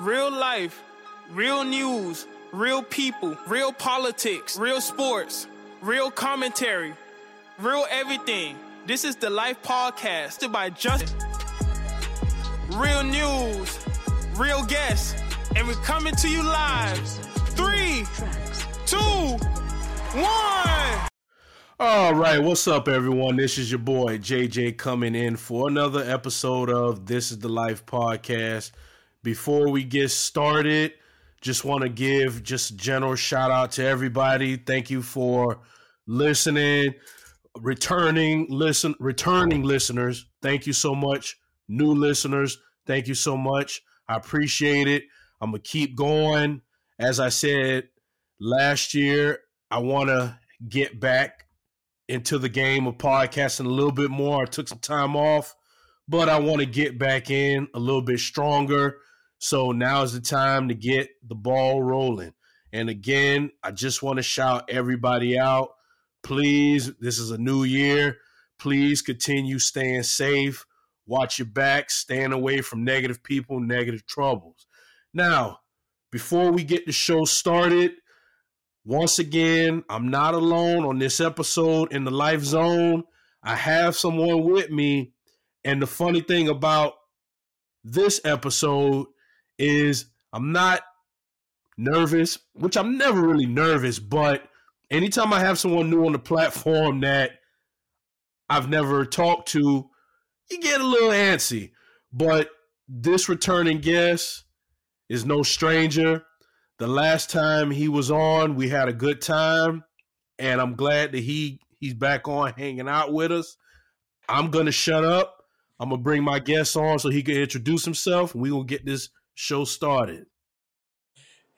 real life, real news, real people, real politics, real sports, real commentary, real everything. This is the Life Podcast by Justin. Real news, real guests, and we're coming to you live. Three, two, one. All right, what's up, everyone? This is your boy JJ coming in for another episode of This is the Life podcast. Before we get started, just want to give just general shout out to everybody. Thank you for listening, returning listen, returning listeners. Thank you so much, new listeners. Thank you so much. I appreciate it. I'm gonna keep going. As I said last year, I want to get back into the game of podcasting a little bit more. I took some time off, but I want to get back in a little bit stronger. So now is the time to get the ball rolling. And again, I just want to shout everybody out. Please, this is a new year. Please continue staying safe. Watch your back, staying away from negative people, negative troubles. Now, before we get the show started, once again, I'm not alone on this episode in the Life Zone. I have someone with me. And the funny thing about this episode is I'm not nervous, which I'm never really nervous, but anytime I have someone new on the platform that I've never talked to, you get a little antsy. But this returning guest is no stranger. The last time he was on, we had a good time, and I'm glad that he he's back on hanging out with us. I'm gonna shut up. I'm gonna bring my guest on so he can introduce himself, we gonna get this show started.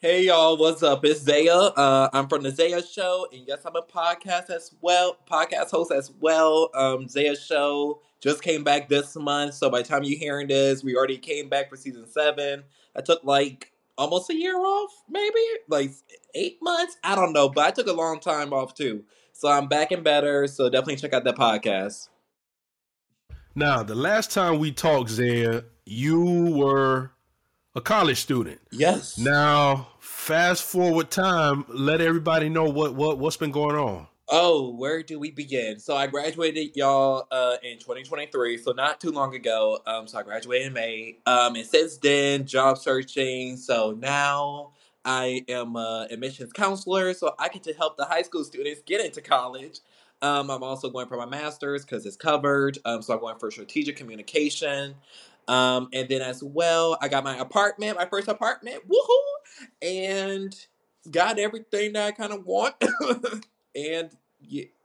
Hey y'all, what's up? It's Zaya. Uh, I'm from the Zaya Show, and yes, I'm a podcast as well, podcast host as well. Um, Zaya Show just came back this month, so by the time you're hearing this, we already came back for season seven. I took like almost a year off, maybe like eight months. I don't know, but I took a long time off too, so I'm back and better. So definitely check out that podcast. Now, the last time we talked, Zaya, you were a college student. Yes. Now, fast forward time, let everybody know what what what's been going on. Oh, where do we begin? So I graduated, y'all, uh, in 2023, so not too long ago. Um, so I graduated in May. Um, and since then, job searching. So now I am a admissions counselor, so I get to help the high school students get into college. Um, I'm also going for my master's because it's covered. Um, so I'm going for strategic communication. Um, and then as well, I got my apartment, my first apartment, woohoo, and got everything that I kind of want. and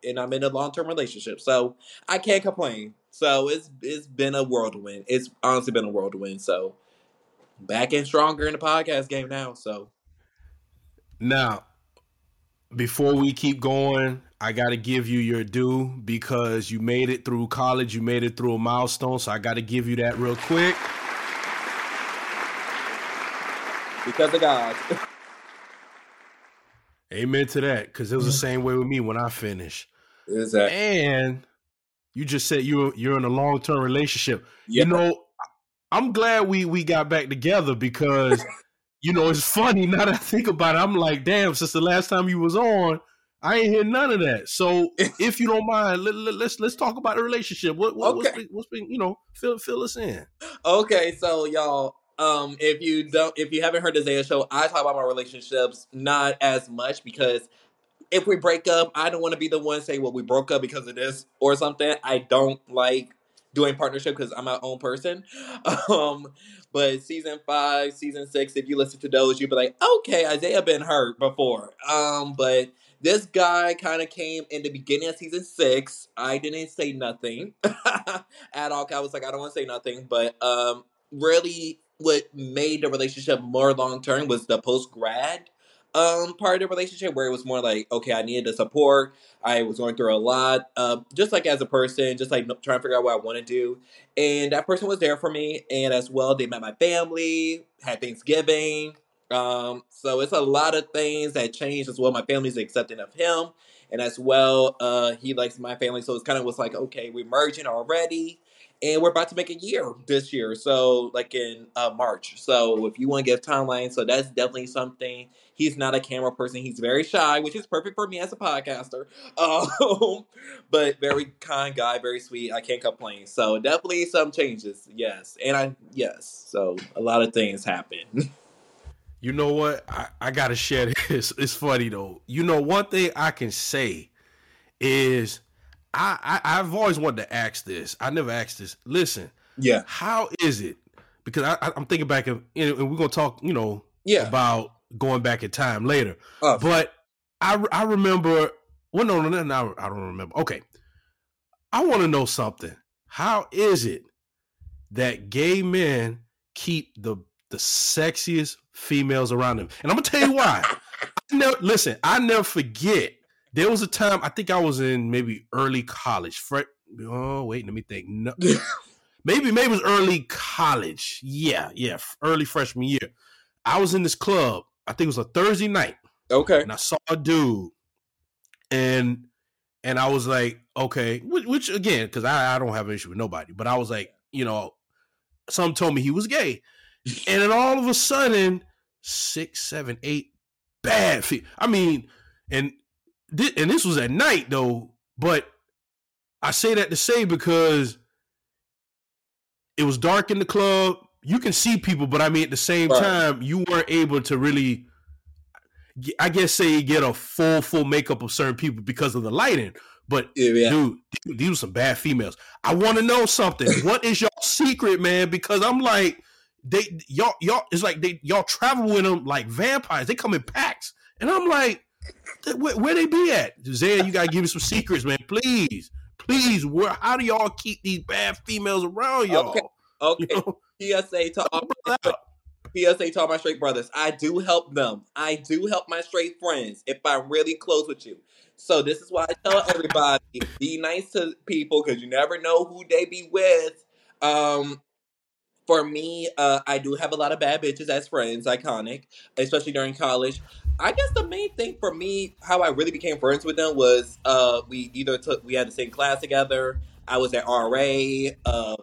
and I'm in a long term relationship, so I can't complain. So it's it's been a whirlwind. It's honestly been a whirlwind. So back and stronger in the podcast game now. So now, before we keep going, I got to give you your due because you made it through college. You made it through a milestone. So I got to give you that real quick. Because of God. Amen to that. Because it was the same way with me when I finished. Exactly. And you just said you're you're in a long term relationship. You know, I'm glad we we got back together because you know it's funny now that I think about it. I'm like, damn, since the last time you was on, I ain't hear none of that. So if you don't mind, let, us let's, let's talk about the relationship. What, what okay. what's, been, what's been you know fill fill us in. Okay, so y'all, um, if you don't, if you haven't heard the Zaya show, I talk about my relationships not as much because if we break up, I don't want to be the one say, "Well, we broke up because of this" or something. I don't like doing partnership because I'm my own person. Um, but season five, season six, if you listen to those, you'd be like, "Okay, Zaya been hurt before." Um, but this guy kind of came in the beginning of season six. I didn't say nothing at all. I was like, I don't want to say nothing, but um, really what made the relationship more long term was the post grad um part of the relationship where it was more like okay i needed the support i was going through a lot uh, just like as a person just like trying to figure out what i want to do and that person was there for me and as well they met my family had thanksgiving um so it's a lot of things that changed as well my family's accepting of him and as well uh he likes my family so it's kind of was like okay we're merging already and we're about to make a year this year, so like in uh, March. So if you want to give timeline, so that's definitely something. He's not a camera person. He's very shy, which is perfect for me as a podcaster. Um, but very kind guy, very sweet. I can't complain. So definitely some changes, yes, and I yes. So a lot of things happen. You know what? I, I gotta share this. It's funny though. You know, one thing I can say is I, I have always wanted to ask this. I never asked this. Listen, yeah. How is it? Because I, I'm thinking back of, and we're gonna talk, you know, yeah, about going back in time later. Uh, but I I remember. Well, no, no, no, I don't remember. Okay, I want to know something. How is it that gay men keep the the sexiest females around him. And I'm gonna tell you why. I never listen, I never forget. There was a time I think I was in maybe early college. Fre- oh, wait, let me think. No. maybe maybe it was early college. Yeah, yeah, early freshman year. I was in this club. I think it was a Thursday night. Okay. And I saw a dude, and and I was like, okay, which, which again, because I, I don't have an issue with nobody, but I was like, you know, some told me he was gay and then all of a sudden, six, seven, eight bad. Fe- I mean, and th- and this was at night though. But I say that to say because it was dark in the club. You can see people, but I mean, at the same right. time, you weren't able to really, I guess, say get a full full makeup of certain people because of the lighting. But yeah. dude, these were some bad females. I want to know something. what is your secret, man? Because I'm like they y'all y'all it's like they y'all travel with them like vampires. They come in packs, and I'm like, where, where they be at? Zaya, you gotta give me some secrets, man. Please, please. Where? How do y'all keep these bad females around y'all? Okay, okay. You know? PSA to all PSA to all my straight brothers. I do help them. I do help my straight friends if I'm really close with you. So this is why I tell everybody: be nice to people because you never know who they be with. Um, for me, uh, I do have a lot of bad bitches as friends, iconic, especially during college. I guess the main thing for me, how I really became friends with them was uh, we either took we had the same class together. I was at RA, uh,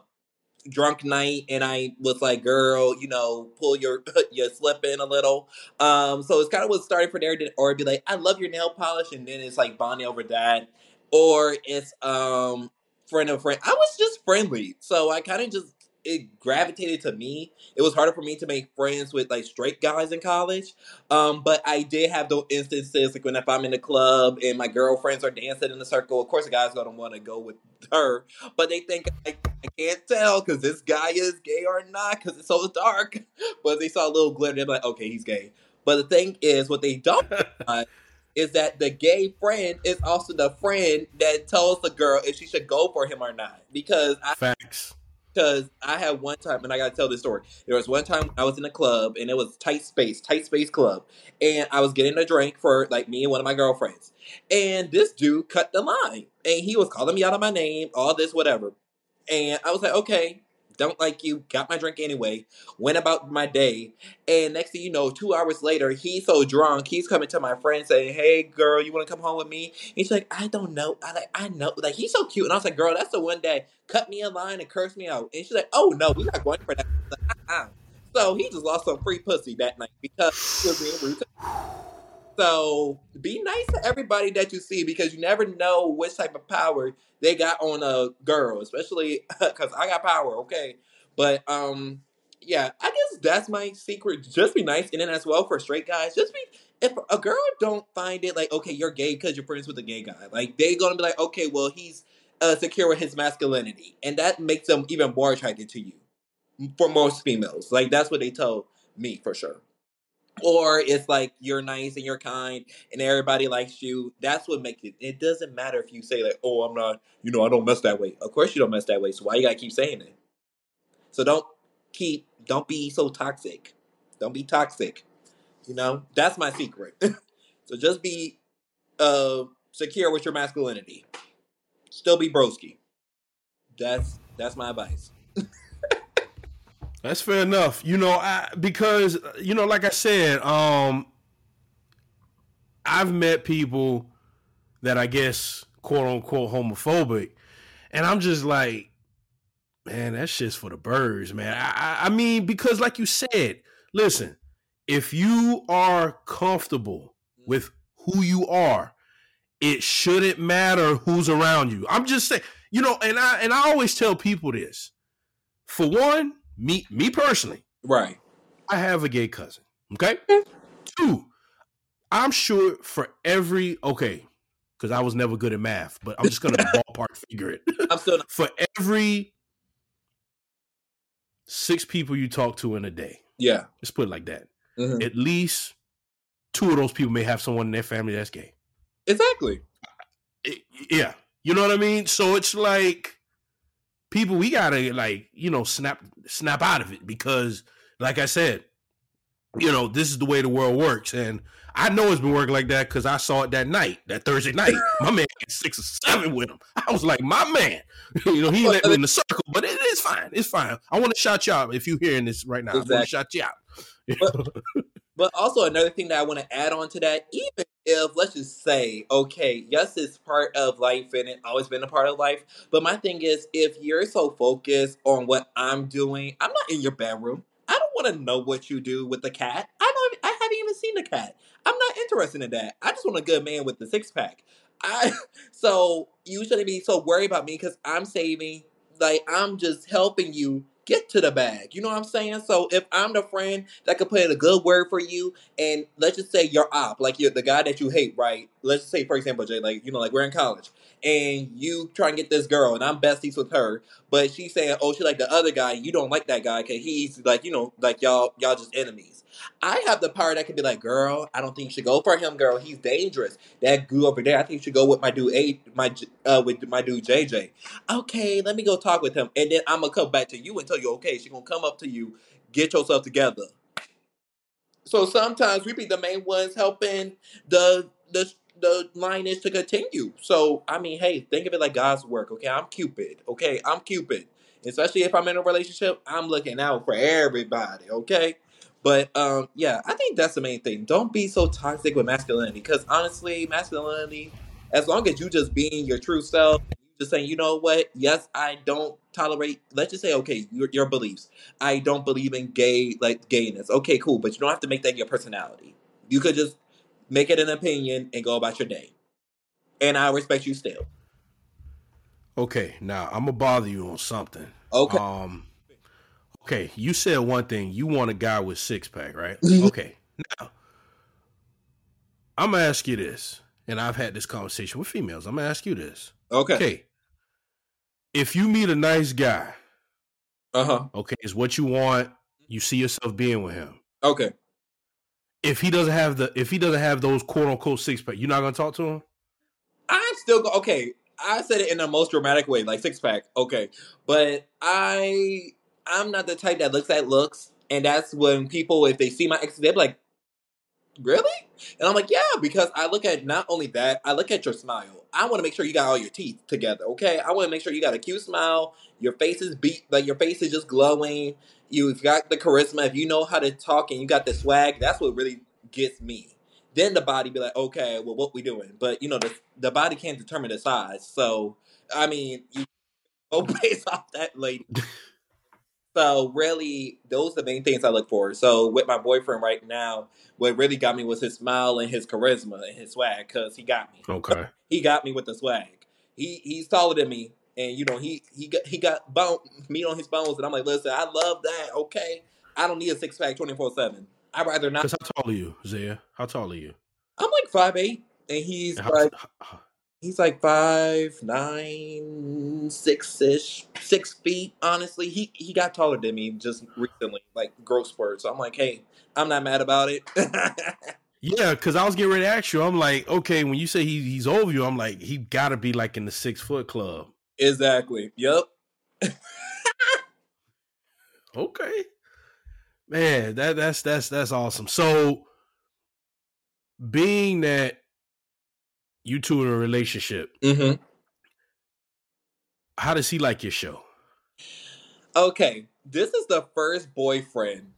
drunk night, and I was like, "Girl, you know, pull your your slip in a little." Um, so it's kind of what started for there, or be like, "I love your nail polish," and then it's like bonding over that, or it's um friend of friend. I was just friendly, so I kind of just it gravitated to me. It was harder for me to make friends with like straight guys in college. Um, but I did have those instances like when if I'm in the club and my girlfriends are dancing in a circle, of course the guy's gonna want to go with her, but they think I, I can't tell because this guy is gay or not because it's so dark. But they saw a little glitter, they're like, okay, he's gay. But the thing is, what they don't is that the gay friend is also the friend that tells the girl if she should go for him or not. Because I, facts because I had one time, and I gotta tell this story. There was one time I was in a club, and it was tight space, tight space club, and I was getting a drink for like me and one of my girlfriends, and this dude cut the line, and he was calling me out of my name, all this, whatever, and I was like, okay, don't like you, got my drink anyway, went about my day. And next thing you know, two hours later, he's so drunk, he's coming to my friend saying, Hey girl, you wanna come home with me? he's like, I don't know. I like I know like he's so cute. And I was like, girl, that's the one that cut me in line and cursed me out. And she's like, Oh no, we're not going for that. Like, uh-uh. So he just lost some free pussy that night because he was being rude so be nice to everybody that you see because you never know which type of power they got on a girl, especially because I got power, okay? But um, yeah, I guess that's my secret. Just be nice, and then as well for straight guys, just be if a girl don't find it like okay, you're gay because you're friends with a gay guy, like they gonna be like okay, well he's uh, secure with his masculinity, and that makes them even more attracted to you. For most females, like that's what they tell me for sure or it's like you're nice and you're kind and everybody likes you. That's what makes it. It doesn't matter if you say like, "Oh, I'm not," you know, I don't mess that way. Of course, you don't mess that way. So why you gotta keep saying it? So don't keep. Don't be so toxic. Don't be toxic. You know, that's my secret. so just be uh secure with your masculinity. Still be broski. That's that's my advice. That's fair enough. You know, I, because you know, like I said, um, I've met people that I guess quote unquote homophobic, and I'm just like, man, that shit's for the birds, man. I, I, mean, because like you said, listen, if you are comfortable with who you are, it shouldn't matter who's around you. I'm just saying, you know, and I and I always tell people this. For one, me me personally, Right. I have a gay cousin. Okay. Two, I'm sure for every okay, because I was never good at math, but I'm just gonna ballpark figure it. I'm still not, for every six people you talk to in a day, yeah. let's put it like that. Mhm. At least two of those people may have someone in their family that's gay. Exactly. It- yeah, you know what I mean. So it's like people we gotta like you know snap snap out of it because, like I said, you know this is the way the world works, and I know it's been working like that because I saw it that night, that Thursday night. my man had six or seven with him. I was like, my man, you know he let me in the circle, but it is fine. It's fine. I want to shout you out if you're hearing this right now. I want Exactly. to shout you out. But also another thing that I want to add on to that, even if let's just say, okay, yes, it's part of life and it always been a part of life. But my thing is, if you're so focused on what I'm doing, I'm not in your bedroom. I don't want to know what you do with the cat. I don't. I haven't even seen the cat. I'm not interested in that. I just want a good man with the six pack. I so you shouldn't be so worried about me because I'm saving. Like I'm just helping you get to the bag. You know what I'm saying? So if I'm the friend that could put in a good word for you, and let's just say you're op, like you're the guy that you hate, right? Let's just say, for example, Jay, like you know, like we're in college, and you try and get this girl, and I'm besties with her, but she's saying, oh, she like the other guy. You don't like that guy because he's like, you know, like y'all, y'all just enemies. I have the power that can be like, girl, I don't think you should go for him, girl. He's dangerous. That goo over there, I think you should go with my dude, A, my uh, with my dude JJ. Okay, let me go talk with him, and then I'm gonna come back to you and tell you, okay, she's gonna come up to you, get yourself together. So sometimes we be the main ones helping the the the line is to continue. So I mean, hey, think of it like God's work. Okay, I'm Cupid. Okay, I'm Cupid. Especially if I'm in a relationship, I'm looking out for everybody. Okay. But um, yeah, I think that's the main thing. Don't be so toxic with masculinity, because honestly, masculinity, as long as you just being your true self, just saying, you know what? Yes, I don't tolerate. Let's just say, okay, your, your beliefs. I don't believe in gay like gayness. Okay, cool, but you don't have to make that your personality. You could just make it an opinion and go about your day. And I respect you still. Okay, now I'm gonna bother you on something. Okay. Um, okay, you said one thing. You want a guy with six pack, right? Mhm. okay. Now, I'm gonna ask you this, and I've had this conversation with females. I'm gonna ask you this. Okay. Okay, if you meet a nice guy, Uh huh. okay, is what you want. You see yourself being with him. Okay. If he doesn't have the, if he doesn't have those quote unquote six pack, you're not gonna talk to him. I'm still go- okay. I said it in the most dramatic way, like six pack. Okay, but I I'm not the type that looks at looks, and that's when people, if they see my ex, they're like, "Really?" And I'm like, "Yeah," because I look at not only that, I look at your smile. I want to make sure you got all your teeth together. Okay, I want to make sure you got a cute smile. Your face is beat, like your face is just glowing. You've got the charisma. If you know how to talk and you got the swag, that's what really gets me. Then the body be like, okay, well, what we doing? But you know, the the body can't determine the size. So I mean, you go based off that lady. So really, those are the main things I look for. So with my boyfriend right now, what really got me was his smile and his charisma and his swag, because he got me. Okay. He got me with the swag. He he's taller than me, and you know he he got he got bone meat on his bones, and I'm like, listen, I love that. Okay, I don't need a six pack twenty four seven. I'd rather not. Because how tall are you, Zaya? How tall are you? I'm like five eight, and he's And how- like how- he's like five nine six ish six feet. Honestly, he he got taller than me just recently, like growth spurt. So I'm like, hey, I'm not mad about it. Yeah, because I was getting ready to ask you. I'm like, okay, when you say he, he's over you, I'm like, he got to be like in the six foot club. exactly. Yep. Okay, man, that that's that's that's awesome. So, being that you two in a relationship, Mm-hmm. how does he like your show? Okay, this is the first boyfriend,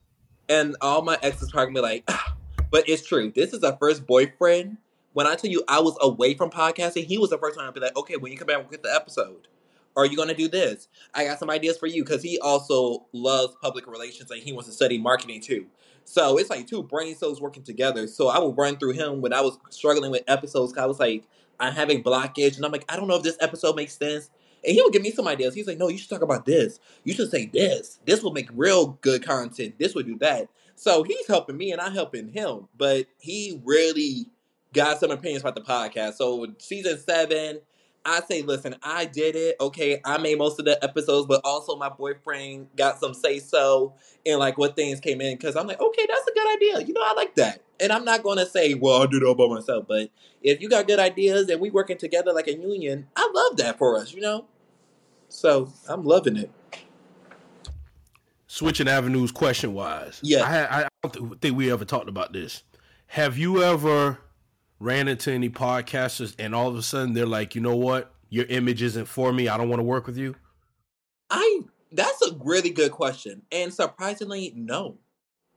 and all my exes probably be like, "Ah," but it's true. This is the first boyfriend. When I tell you I was away from podcasting, he was the first one I'd be like, okay, when you come back we'll get the episode, Are you gonna do this? I got some ideas for you because he also loves public relations and he wants to study marketing too. So it's like two brain cells working together. So I would run through him when I was struggling with episodes. 'cause I was like, I'm having blockage, and I'm like, I don't know if this episode makes sense. And he would give me some ideas. He's like, No, you should talk about this. You should say this. This will make real good content. This would do that. So he's helping me, and I'm helping him. But he really got some opinions about the podcast. So season seven, I say, listen, I did it. Okay, I made most of the episodes, but also my boyfriend got some say so and like what things came in because I'm like, okay, that's a good idea. You know, I like that. And I'm not gonna say, well, I did it all by myself. But if you got good ideas and we working together like a union, I love that for us. You know. So I'm loving it. Switching avenues, question wise. Yeah. I, I don't think we ever talked about this. Have you ever ran into any podcasters and all of a sudden they're like, you know what, your image isn't for me. I don't want to work with you. I that's a really good question, and surprisingly, no.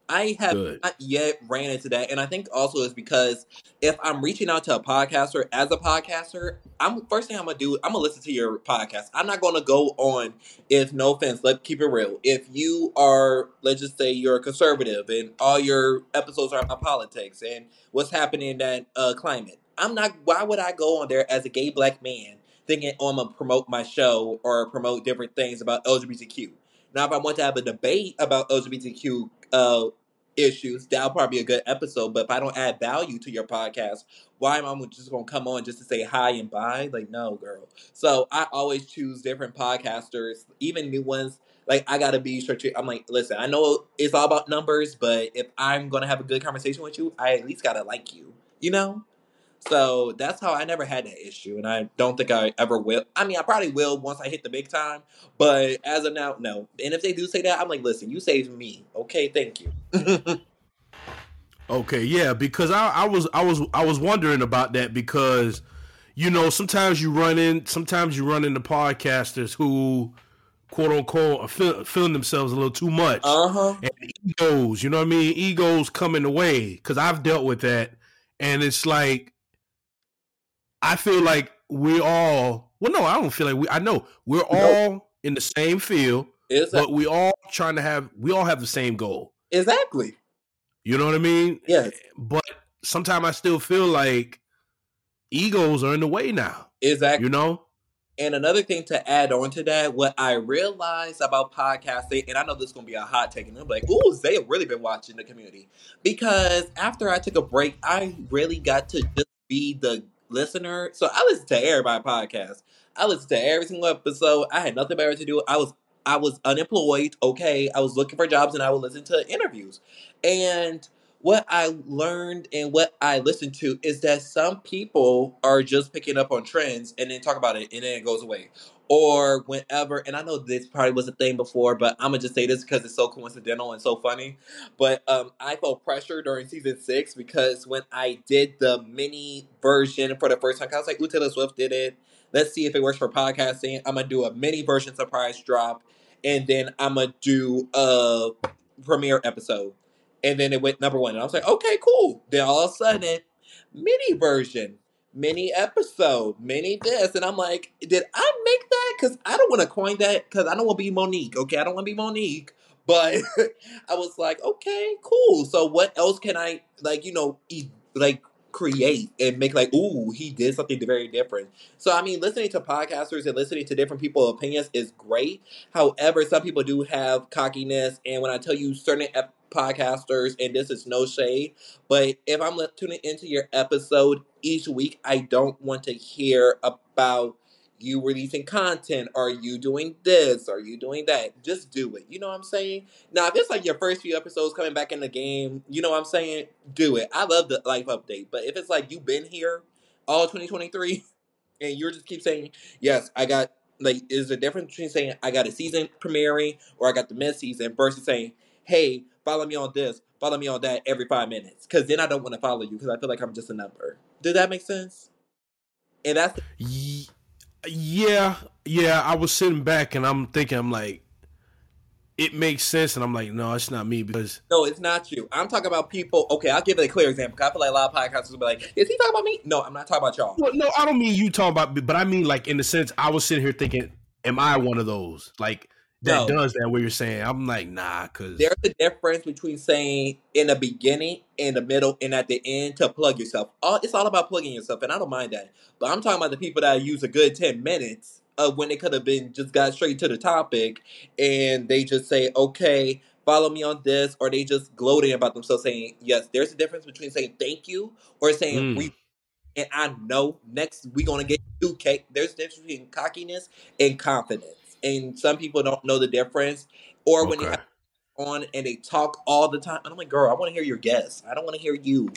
I have Good. not yet ran into that, and I think also is because if I'm reaching out to a podcaster as a podcaster, I'm first thing I'm gonna do, I'm gonna listen to your podcast. I'm not gonna go on if no offense, let's keep it real. If you are, let's just say you're a conservative and all your episodes are about politics and what's happening in that uh, climate, I'm not. Why would I go on there as a gay black man thinking, oh, I'm gonna promote my show or promote different things about LGBTQ? Now, if I want to have a debate about LGBTQ uh, issues, that'll probably be a good episode. But if I don't add value to your podcast, why am I just going to come on just to say hi and bye? Like, no, girl. So I always choose different podcasters, even new ones. Like, I got to be to, I'm like, listen, I know it's all about numbers, but if I'm going to have a good conversation with you, I at least got to like you, you know? So that's how I never had that issue, and I don't think I ever will. I mean, I probably will once I hit the big time, but as of now, no. And if they do say that, I'm like, listen, you saved me. Okay, thank you. Okay, yeah, because I, I was I was I was wondering about that because you know sometimes you run in sometimes you run into podcasters who quote unquote are feel, feeling themselves a little too much Uh huh. and egos, you know what I mean? Egos come in the way because I've dealt with that, and it's like I feel like we all. Well, no, I don't feel like we. I know we're all in the same field, that but we all trying to have. We all have the same goal. exactly? You know what I mean? Yeah. But sometimes I still feel like egos are in the way now. exactly. You know? And another thing to add on to that, what I realized about podcasting, and I know this is gonna be a hot take, and I'm like, ooh, they have really been watching the community. Because after I took a break, I really got to just be the listener. So I listen to everybody podcast. I listened to every single episode. I had nothing better to do. I was I was unemployed, okay. I was looking for jobs and I would listen to interviews. And what I learned and what I listened to is that some people are just picking up on trends and then talk about it and then it goes away. Or whenever, and I know this probably was a thing before, but I'm gonna just say this because it's so coincidental and so funny. But um, I felt pressure during season six because when I did the mini version for the first time, I was like, "Ooh, Taylor Swift did it. Let's see if it works for podcasting." I'm gonna do a mini version surprise drop, and then I'm gonna do a premiere episode and then it went number one. And I was like, okay, cool. Then all of a sudden, mini version, mini episode, mini this. And I'm like, did I make that? Because I don't want to coin that because I don't want to be Monique. Okay, I don't want to be Monique. But I was like, okay, cool. So what else can I, like, you know, e- like create and make like, ooh, he did something very different. So I mean, listening to podcasters and listening to different people's opinions is great. However, some people do have cockiness, and when I tell you certain ep- podcasters, and this is no shade, but if I'm tuning into your episode each week, I don't want to hear about you releasing content. Are you doing this? Are you doing that? Just do it. You know what I'm saying? Now, if it's like your first few episodes coming back in the game, you know what I'm saying? Do it. I love the life update, but if it's like you've been here all 2023 and you're just keep saying, yes, I got like is the difference between saying I got a season premiering or I got the mid season versus saying, hey, follow me on this, follow me on that every five minutes. Cause then I don't want to follow you because I feel like I'm just a number. Did that make sense? And that's Ye- Yeah, yeah. I was sitting back and I'm thinking, I'm like, it makes sense, and I'm like, no, it's not me because no, it's not you. I'm talking about people. Okay, I'll give it a clear example. 'cause I feel like a lot of podcasters will be like, is he talking about me? No, I'm not talking about y'all. well, no, I don't mean you talking about, me, but I mean like in the sense I was sitting here thinking, am I one of those like that No. does that? what you're saying I'm like nah, cause There's a difference between saying in the beginning, in the middle, and at the end to plug yourself. All it's all about plugging yourself, and I don't mind that. But I'm talking about the people that use a good ten minutes of when they could have been just got straight to the topic, and they just say, "Okay, follow me on this," or they just gloating about themselves, saying, "Yes." There's a difference between saying thank you or saying Mm. we. And I know next we're gonna get two cake. There's a difference between cockiness and confidence, and some people don't know the difference. Or when they have on and they talk all the time. And I'm like, girl, I want to hear your guests. I don't want to hear you.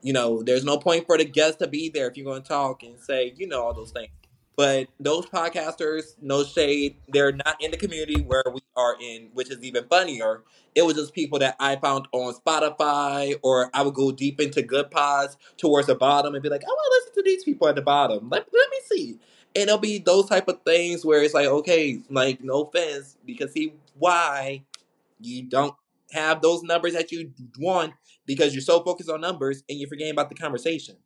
You know, there's no point for the guest to be there if you're going to talk and say, you know, all those things. But those podcasters, no shade, they're not in the community where we are in, which is even funnier. It was just people that I found on Spotify, or I would go deep into Goodpods towards the bottom and be like, I want to listen to these people at the bottom. Let, let me see. And it'll be those type of things where it's like, okay, like, no offense, because see why you don't have those numbers that you want because you're so focused on numbers and you're forgetting about the conversation.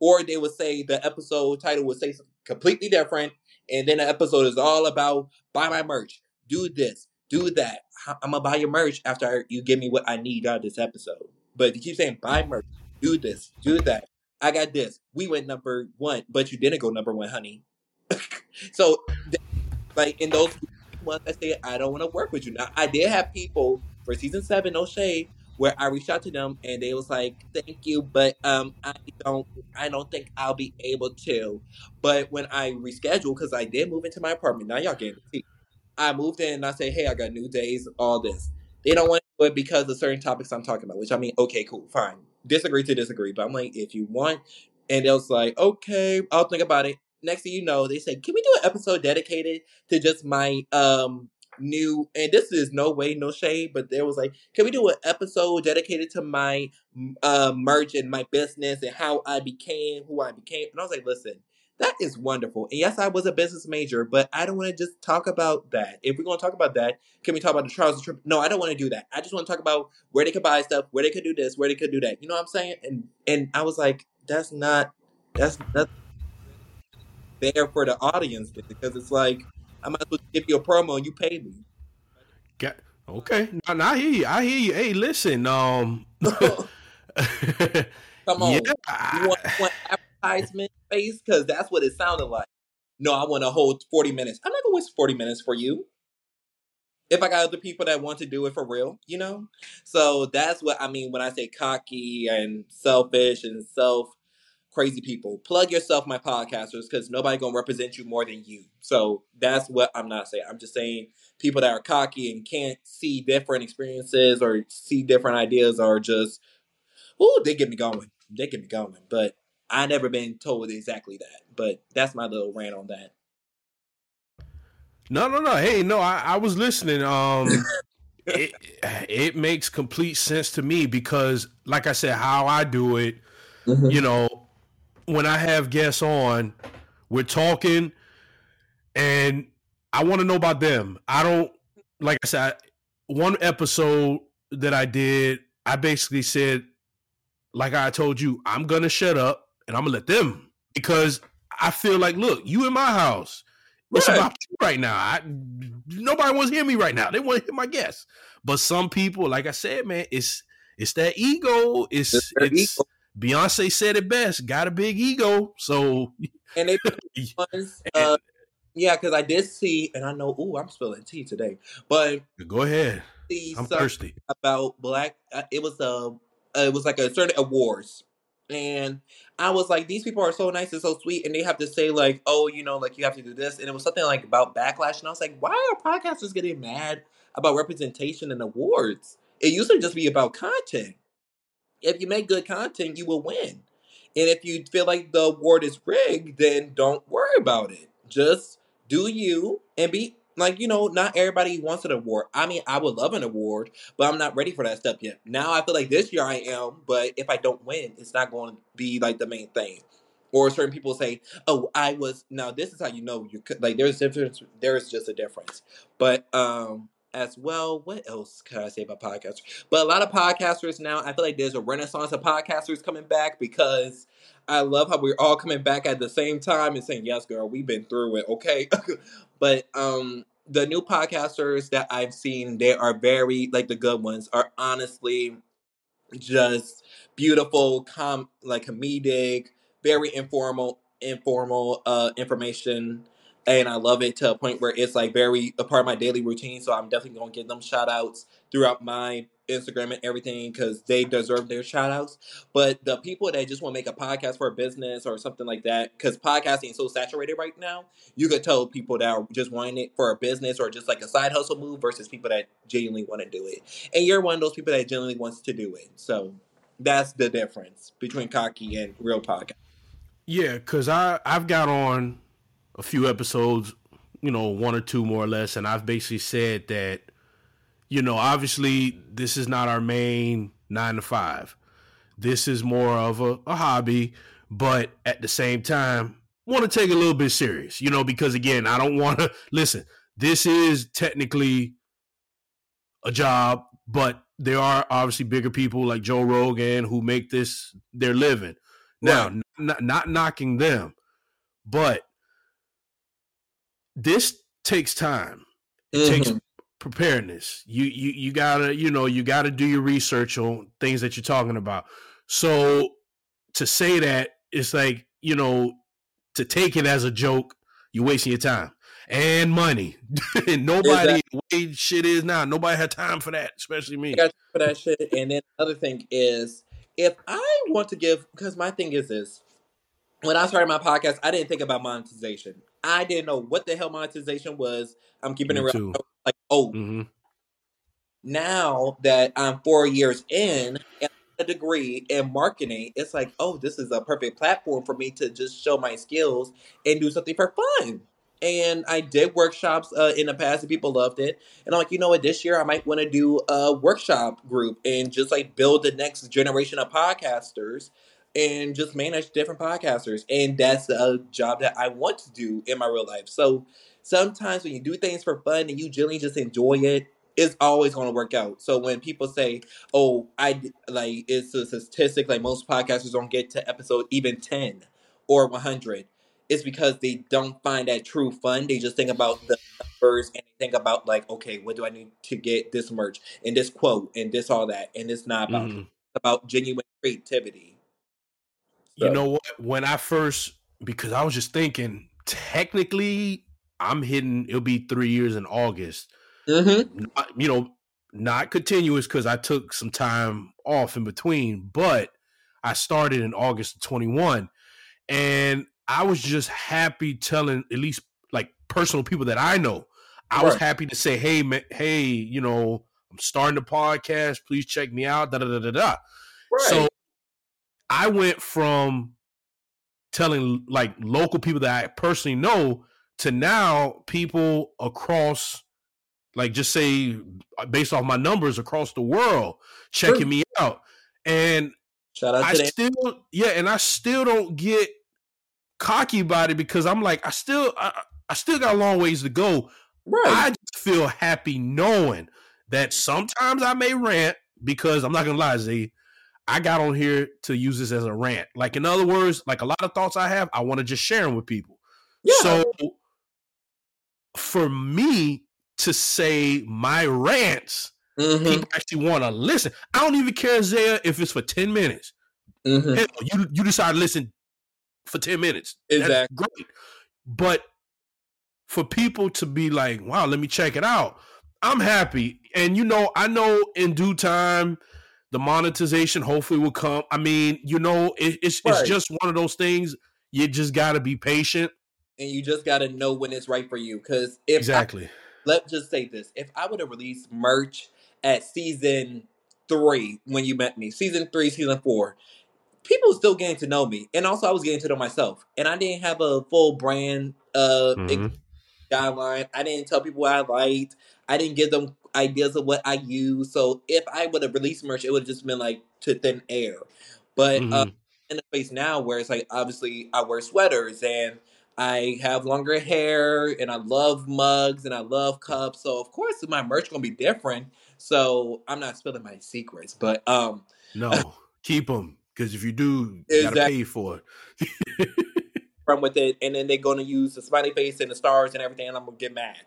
Or they would say the episode title would say something completely different, and then the episode is all about buy my merch, do this, do that. I'm gonna buy your merch after you give me what I need out of this episode. But if you keep saying buy merch, do this, do that. I got this. We went number one, but you didn't go number one, honey. So like in those months, I said I don't want to work with you. Now I did have people for season seven, no shade, where I reached out to them and they was like, "Thank you, but um, I don't, I don't think I'll be able to." But when I rescheduled, because I did move into my apartment, now y'all getting tea. I moved in and I say, "Hey, I got new days, all this." They don't want to do it because of certain topics I'm talking about, which I mean, okay, cool, fine. Disagree to disagree, but I'm like, if you want, and they was like, okay, I'll think about it. Next thing you know, they said, can we do an episode dedicated to just my um new and this is no way no shade but there was like can we do an episode dedicated to my uh merch and my business and how i became who i became? And i was like listen that is wonderful. And yes i was a business major but i don't want to just talk about that. If we're going to talk about that can we talk about the trials and trip no i don't want to do that. I just want to talk about where they could buy stuff where they could do this where they could do that. You know what i'm saying? And and i was like that's not that's not there for the audience because it's like I might as well give you a promo and you pay me. Got, okay. Now, now I hear you. I hear you. Hey, listen. Um. Come on. yeah. You want, want advertisement space? Because that's what it sounded like. No, I want to hold 40 minutes. I'm not going to waste 40 minutes for you. If I got other people that want to do it for real, you know? So that's what I mean when I say cocky and selfish and self crazy people. Plug yourself, my podcasters, because nobody gonna represent you more than you. So that's what I'm not saying. I'm just saying people that are cocky and can't see different experiences or see different ideas are just, ooh, they get me going. They get me going. But I never been told exactly that. But that's my little rant on that. No, no, no. Hey, no, I, I was listening. Um, it it makes complete sense to me because, like I said, how I do it, you know, when I have guests on, we're talking, and I want to know about them. I don't like I said. One episode that I did, I basically said, like I told you, I'm gonna shut up and I'm gonna let them because I feel like, look, you in my house. It's Right. about you right now. I, nobody wants to hear me right now. They want to hear my guests. But some people, like I said, man, it's it's that ego. It's It's it's Beyonce said it best. Got a big ego, so And they ones, uh, yeah, because I did see, and I know, ooh, I'm spilling tea today, but go ahead. I'm thirsty. about black. Uh, it was a, uh, it was like a certain awards, and I was like, these people are so nice and so sweet, and they have to say like, oh, you know, like you have to do this, and it was something like about backlash, and I was like, why are podcasters getting mad about representation and awards? It used to just be about content. If you make good content, you will win. And if you feel like the award is rigged, then don't worry about it. Just do you and be like, you know, not everybody wants an award. I mean, I would love an award, but I'm not ready for that stuff yet. Now I feel like this year I am, but if I don't win, it's not going to be like the main thing. Or certain people say, "Oh, I was." Now this is how you know you could like. There's difference. There's just a difference. But um, as well. What else can I say about podcasters? But a lot of podcasters now, I feel like there's a renaissance of podcasters coming back because I love how we're all coming back at the same time and saying, "Yes, girl, we've been through it." Okay, but um, the new podcasters that I've seen, they are very like the good ones are honestly just beautiful, com like comedic, very informal, informal uh information and I love it to a point where it's like very a part of my daily routine. So I'm definitely gonna give them shout outs throughout my Instagram and everything because they deserve their shout outs. But the people that just want to make a podcast for a business or something like that, because podcasting is so saturated right now, you could tell people that are just wanting it for a business or just like a side hustle move versus people that genuinely want to do it. And you're one of those people that genuinely wants to do it. So that's the difference between cocky and real podcast. Yeah, because I I've got on a few episodes, you know, one or two more or less, and I've basically said that, you know, obviously this is not our main nine to five. This is more of a, a hobby, but at the same time, want to take a little bit serious, you know, because again, I don't want to listen. This is technically a job, but there are obviously bigger people like Joe Rogan who make this their living. Now, right. not, not knocking them, but this takes time. It mm-hmm. takes preparedness. You you you gotta you know you gotta do your research on things that you're talking about. So to say that it's like you know to take it as a joke, you're wasting your time and money. and nobody exactly. way shit is now. Nobody had time for that, especially me. for that shit. And then another thing is, if I want to give, because my thing is this: when I started my podcast, I didn't think about monetization. I didn't know what the hell monetization was. I'm keeping Me it real. Like, oh, mm-hmm. now that I'm four years in and a degree in marketing, it's like, oh, this is a perfect platform for me to just show my skills and do something for fun. And I did workshops uh, in the past, and people loved it. And I'm like, you know what? This year, I might want to do a workshop group and just like build the next generation of podcasters and just manage different podcasters. And that's a job that I want to do in my real life. So sometimes when you do things for fun and you genuinely just enjoy it, it's always going to work out. So when people say, "Oh, I like," it's a statistic like most podcasters don't get to episode even ten or one hundred. It's because they don't find that true fun. They just think about the numbers and think about like, okay, what do I need to get this merch and this quote and this all that, and it's not about mm-hmm. about genuine creativity. So. You know what? When I first, because I was just thinking, technically, I'm hitting. It'll be three years in August. Mm-hmm. Not, you know, not continuous because I took some time off in between, but I started in August of 21, and I was just happy telling at least like personal people that I know. I right. was happy to say, "Hey, man, hey, you know, I'm starting a podcast. Please check me out." Da da da da da. Right. So I went from telling like local people that I personally know to now people across like just say uh, based off my numbers across the world checking sure. me out and shout out I to still them. yeah and I still don't get cocky about it because I'm like I still I, I still got a long ways to go right I just feel happy knowing that sometimes I may rant because I'm not gonna lie Z I got on here to use this as a rant. Like in other words, like a lot of thoughts I have, I want to just share them with people. Yeah. So for me to say my rants, mm-hmm. people actually want to listen. I don't even care, Zaya, if it's for 10 minutes. Mm-hmm. Hell, you you decide to listen for 10 minutes. Exactly. That's great. But for people to be like, wow, let me check it out. I'm happy. And you know, I know in due time the monetization hopefully will come. I mean, you know, it, it's right. it's just one of those things. You just got to be patient, and you just got to know when it's right for you. Because if exactly, I, let's just say this: if I would have released merch at season three when you met me, season three, season four, people were still getting to know me, and also I was getting to know myself, and I didn't have a full brand uh mm-hmm. guideline. I didn't tell people what I liked. I didn't give them ideas of what I use. So if I would have released merch, it would have just been like to thin air. But mm-hmm. uh, in the place now where it's like obviously I wear sweaters and I have longer hair and I love mugs and I love cups. So of course my merch gonna be different. So I'm not spilling my secrets, but um no, keep them because if you do, you gotta pay for it. from with it, and then they're gonna use the smiley face and the stars and everything, and I'm gonna get mad.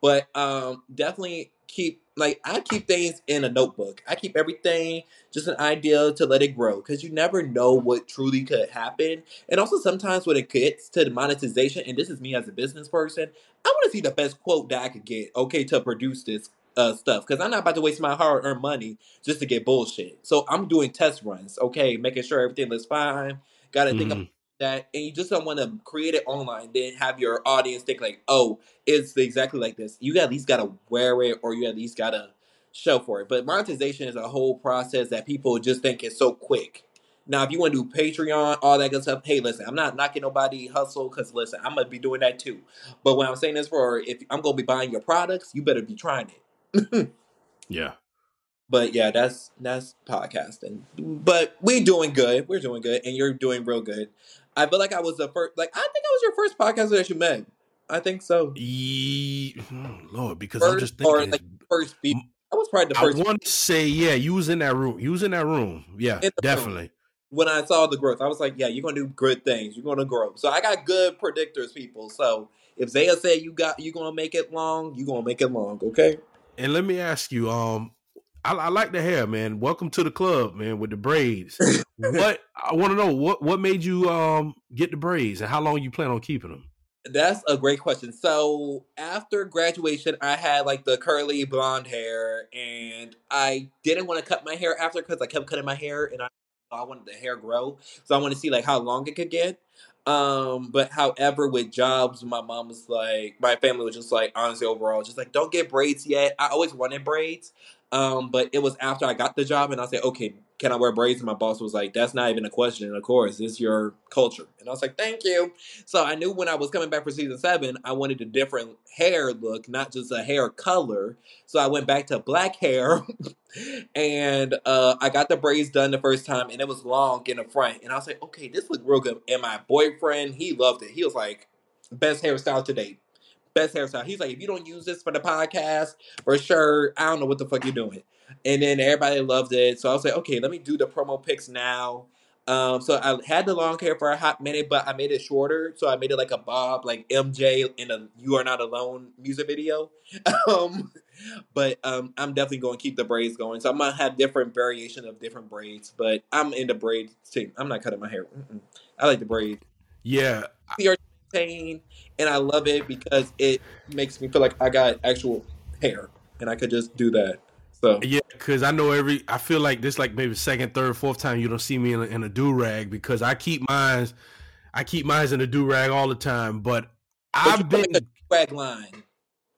But um, definitely keep like I keep things in a notebook. I keep everything just an idea to let it grow because you never know what truly could happen. And also sometimes when it gets to the monetization, and this is me as a business person, I want to see the best quote that I could get. Okay, to produce this uh, stuff because I'm not about to waste my hard earned money just to get bullshit. So I'm doing test runs. Okay, making sure everything looks fine. Got to think Mhm. That and you just don't want to create it online then have your audience think like oh it's exactly like this. You at least gotta wear it or you at least gotta show for it. But monetization is a whole process that people just think is so quick. Now if you want to do patreon all that good stuff hey listen i'm not knocking nobody hustle because listen i'm gonna be doing that too. But what i'm saying is for if i'm gonna be buying your products you better be trying it. Yeah. but yeah that's that's podcasting. But we doing good. We're doing good and you're doing real good i feel like i was the first like i think i was your first podcaster that you met i think so Ye- hmm, Lord, because I'm First just or, thinking. like, first M- i was probably the first. I want to say, yeah, you was in that room. You was in that room. Yeah, In the room. definitely. when i saw the growth i was like yeah you're gonna do good things you're gonna grow so i got good predictors people so if zaya said you got you're gonna make it long you gonna make it long okay And let me ask you, um, I, I like the hair, man. Welcome to the club, man, with the braids. what I want to know what what made you um get the braids and how long you plan on keeping them? That's a great question. So after graduation, I had like the curly blonde hair, and I didn't want to cut my hair after because I kept cutting my hair, and I, I wanted the hair grow. So I wanted to see like how long it could get. Um, but however, with jobs, my mom was like, my family was just like, honestly, overall, just like, don't get braids yet. I always wanted braids. Um, but it was after I got the job, and I said, okay, can I wear braids? And my boss was like, that's not even a question. Of course, it's your culture. And I was like, thank you. So I knew when I was coming back for season seven, I wanted a different hair look, not just a hair color. So I went back to black hair, and uh, I got the braids done the first time, and it was long in the front. And I was like, okay, this look real good. And my boyfriend, he loved it. He was like, best hairstyle to date. Best hairstyle. He's like, if you don't use this for the podcast, for sure, I don't know what the fuck you're doing. And then everybody loved it. So I was like, okay, let me do the promo pics now. Um, so I had the long hair for a hot minute, but I made it shorter. So I made it like a bob, like MJ in a "You Are Not Alone" music video. Um, but um, I'm definitely going to keep the braids going. So I'm gonna have different variation of different braids. But I'm in the braids too. I'm not cutting my hair. Mm-mm. I like the braids. Yeah, And I love it because it makes me feel like I got actual hair, and I could just do that. So yeah, because I know every. I feel like this, like maybe second, third, fourth time you don't see me in a, in a do rag because I keep mines. I keep mines in a do rag all the time, but But I've been. do rag line.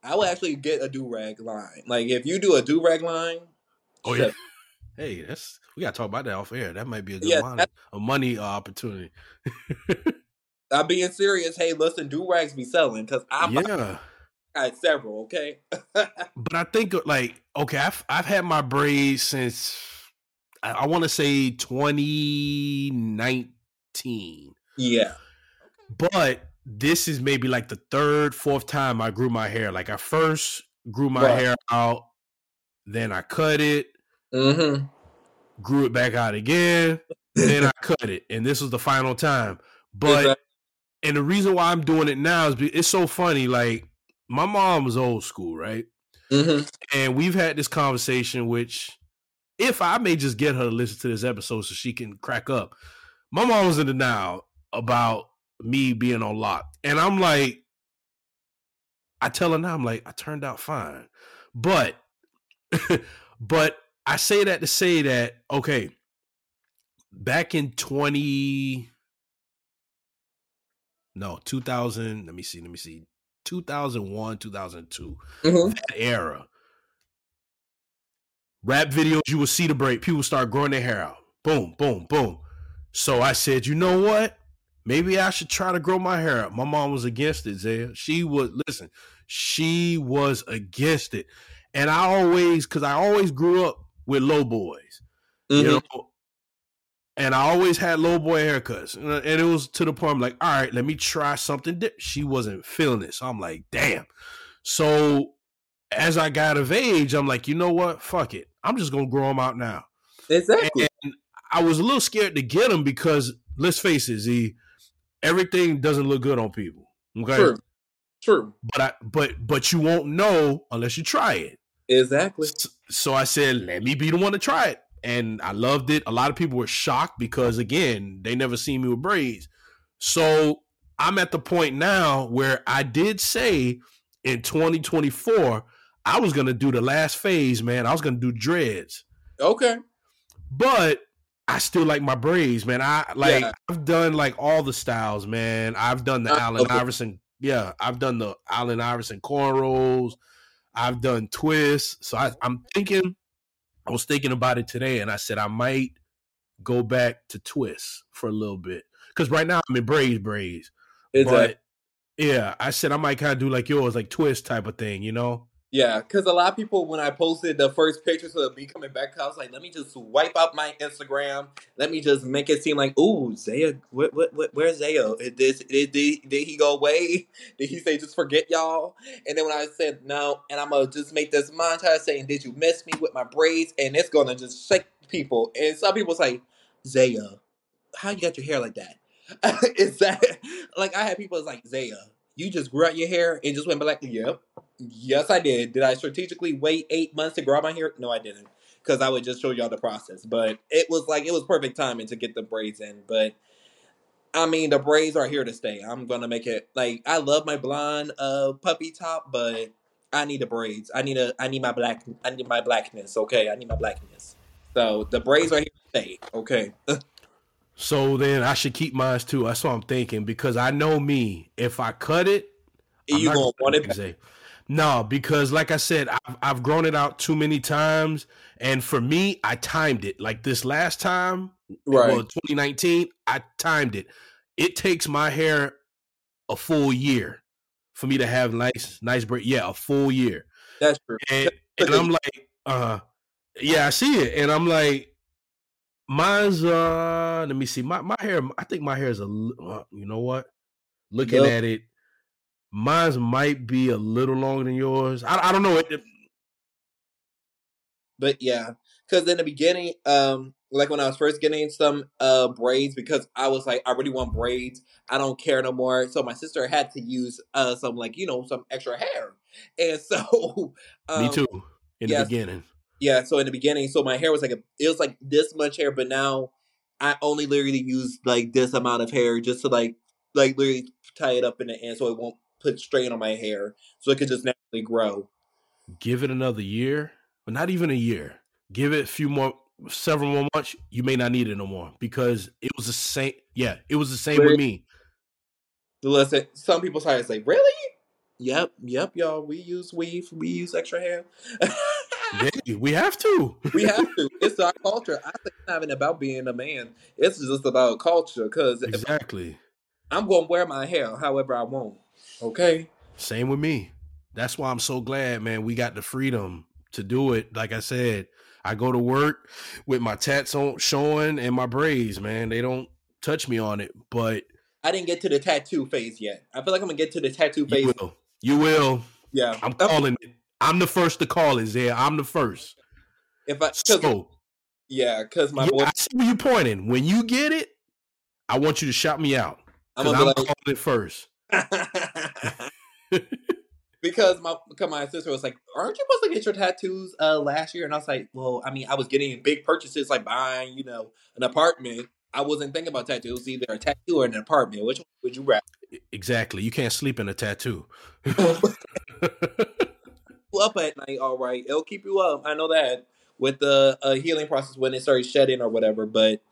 I will actually get a do rag line. Like if you do a do rag line, Oh yeah. Hey, that's we gotta talk about that off air. That might be a good Yeah, money, a money uh, opportunity. I'm being serious. Hey, listen, do rags be selling because I yeah, got several. Okay, but I think like okay, I've I've had my braids since I, I want to say 2019, yeah, but this is maybe like the third, fourth time I grew my hair. Like I first grew my Right. hair out, then I cut it, mm-hmm. grew it back out again, then I cut it, and this was the final time. But Exactly. And the reason why I'm doing it now is be- it's so funny. Like my mom was old school, right? Mm-hmm. And we've had this conversation, which if I may just get her to listen to this episode so she can crack up. My mom was in denial about me being on lock. And I'm like, I tell her now, I'm like, I turned out fine. But but I say that to say that, okay, back in 20 no 2000 let me see let me see. 2001 2002 Mm-hmm. that era. Rap videos you will see the break. People start growing their hair out. Boom boom boom. So i said you know what? Maybe i should try to grow my hair out. My mom was against it Zaya. she was listen she was against it. And i always because i always grew up with low boys Mm-hmm. you know and I always had low boy haircuts, uh, and it was to the point I'm like, all right, let me try something. Different. She wasn't feeling it, so I'm like, damn. So as I got of age, I'm like, you know what? Fuck it. I'm just gonna grow them out now. Exactly. And I was a little scared to get them because let's face it, Z, everything doesn't look good on people. Okay. True. True. But I but but you won't know unless you try it. Exactly. So I said, let me be the one to try it. And I loved it. A lot of people were shocked because again, they never seen me with braids. So I'm at the point now where I did say in 2024, I was gonna do the last phase, man. I was gonna do dreads. Okay. But I still like my braids, man. I like yeah. I've done like all the styles, man. I've done the Allen okay. Iverson. Yeah, I've done the Allen Iverson cornrows. I've done twists. So I, I'm thinking, I was thinking about it today, and I said I might go back to twists for a little bit because right now I'm in braids, braids. Exactly. But yeah, I said I might kind of do like yours, like twist type of thing, you know. Yeah, because a lot of people, when I posted the first pictures of me coming back, I was like, let me just wipe out my Instagram. Let me just make it seem like, ooh, Zaya, what, what, where's Zaya? Did, did, did, did he go away? Did he say, just forget y'all? And then when I said no, and I'm going to just make this montage saying, did you miss me with my braids? And it's going to just shake people. And some people say, Zaya, how you got your hair like that? Is that, like, I had people like, Zaya, you just grew out your hair and just went back, yep. Yes, I did. Did I strategically wait eight months to grow my hair? No, I didn't. Because I would just show y'all the process. But it was like, it was perfect timing to get the braids in. But I mean, the braids are here to stay. I'm going to make it, like, I love my blonde uh, puppy top, but I need the braids. I need a, I need my black, I need my blackness, okay? I need my blackness. So the braids are here to stay, okay? So then I should keep mine too. That's what I'm thinking because I know me. If I cut it, you gonna want it. No, because like I said, I've, I've grown it out too many times, and for me, I timed it. Like this last time, right? Well, 2019, I timed it. It takes my hair a full year for me to have nice, nice break. Yeah, a full year. That's true. And, and I'm like, uh, yeah, I see it, and I'm like, Mine's uh let me see. My my hair I think my hair is a uh, you know what? Looking yep. at it, mine's might be a little longer than yours. I I don't know it. But yeah, cuz in the beginning um like when I was first getting some uh braids because I was like I really want braids. I don't care no more. So my sister had to use uh some like, you know, some extra hair. And so um, Me too in yes, the beginning. Yeah, so in the beginning, so my hair was like a, it was like this much hair, but now I only literally use like this amount of hair just to like like literally tie it up in the end so it won't put strain on my hair, so it could just naturally grow. Give it another year, but not even a year. Give it a few more, several more months. You may not need it no more because it was the same. Yeah, it was the same with me. Listen, some people try to say, "Really? Yep, yep, y'all. We use weave. We use extra hair." yeah, we have to. we have to. It's our culture. I think it's not even about being a man. It's just about culture. Because exactly, I'm going to wear my hair however I want. Okay. Same with me. That's why I'm so glad, man. We got the freedom to do it. Like I said, I go to work with my tats on showing and my braids. Man, they don't touch me on it. But I didn't get to the tattoo phase yet. I feel like I'm gonna get to the tattoo phase. You will. You will. Yeah, I'm calling it. I'm the first to call it, Zay. I'm the first. If I so, yeah, because my boy, I see where you pointing. When you get it, I want you to shout me out because I'm, I'm like, calling it first. because my because my sister was like, "Aren't you supposed to get your tattoos uh, last year?" And I was like, "Well, I mean, I was getting big purchases like buying, you know, an apartment. I wasn't thinking about tattoos either a tattoo or an apartment. Which one would you rather?" Exactly. You can't sleep in a tattoo. up at night, all right. It'll keep you up. I know that with the uh, healing process when it starts shedding or whatever. But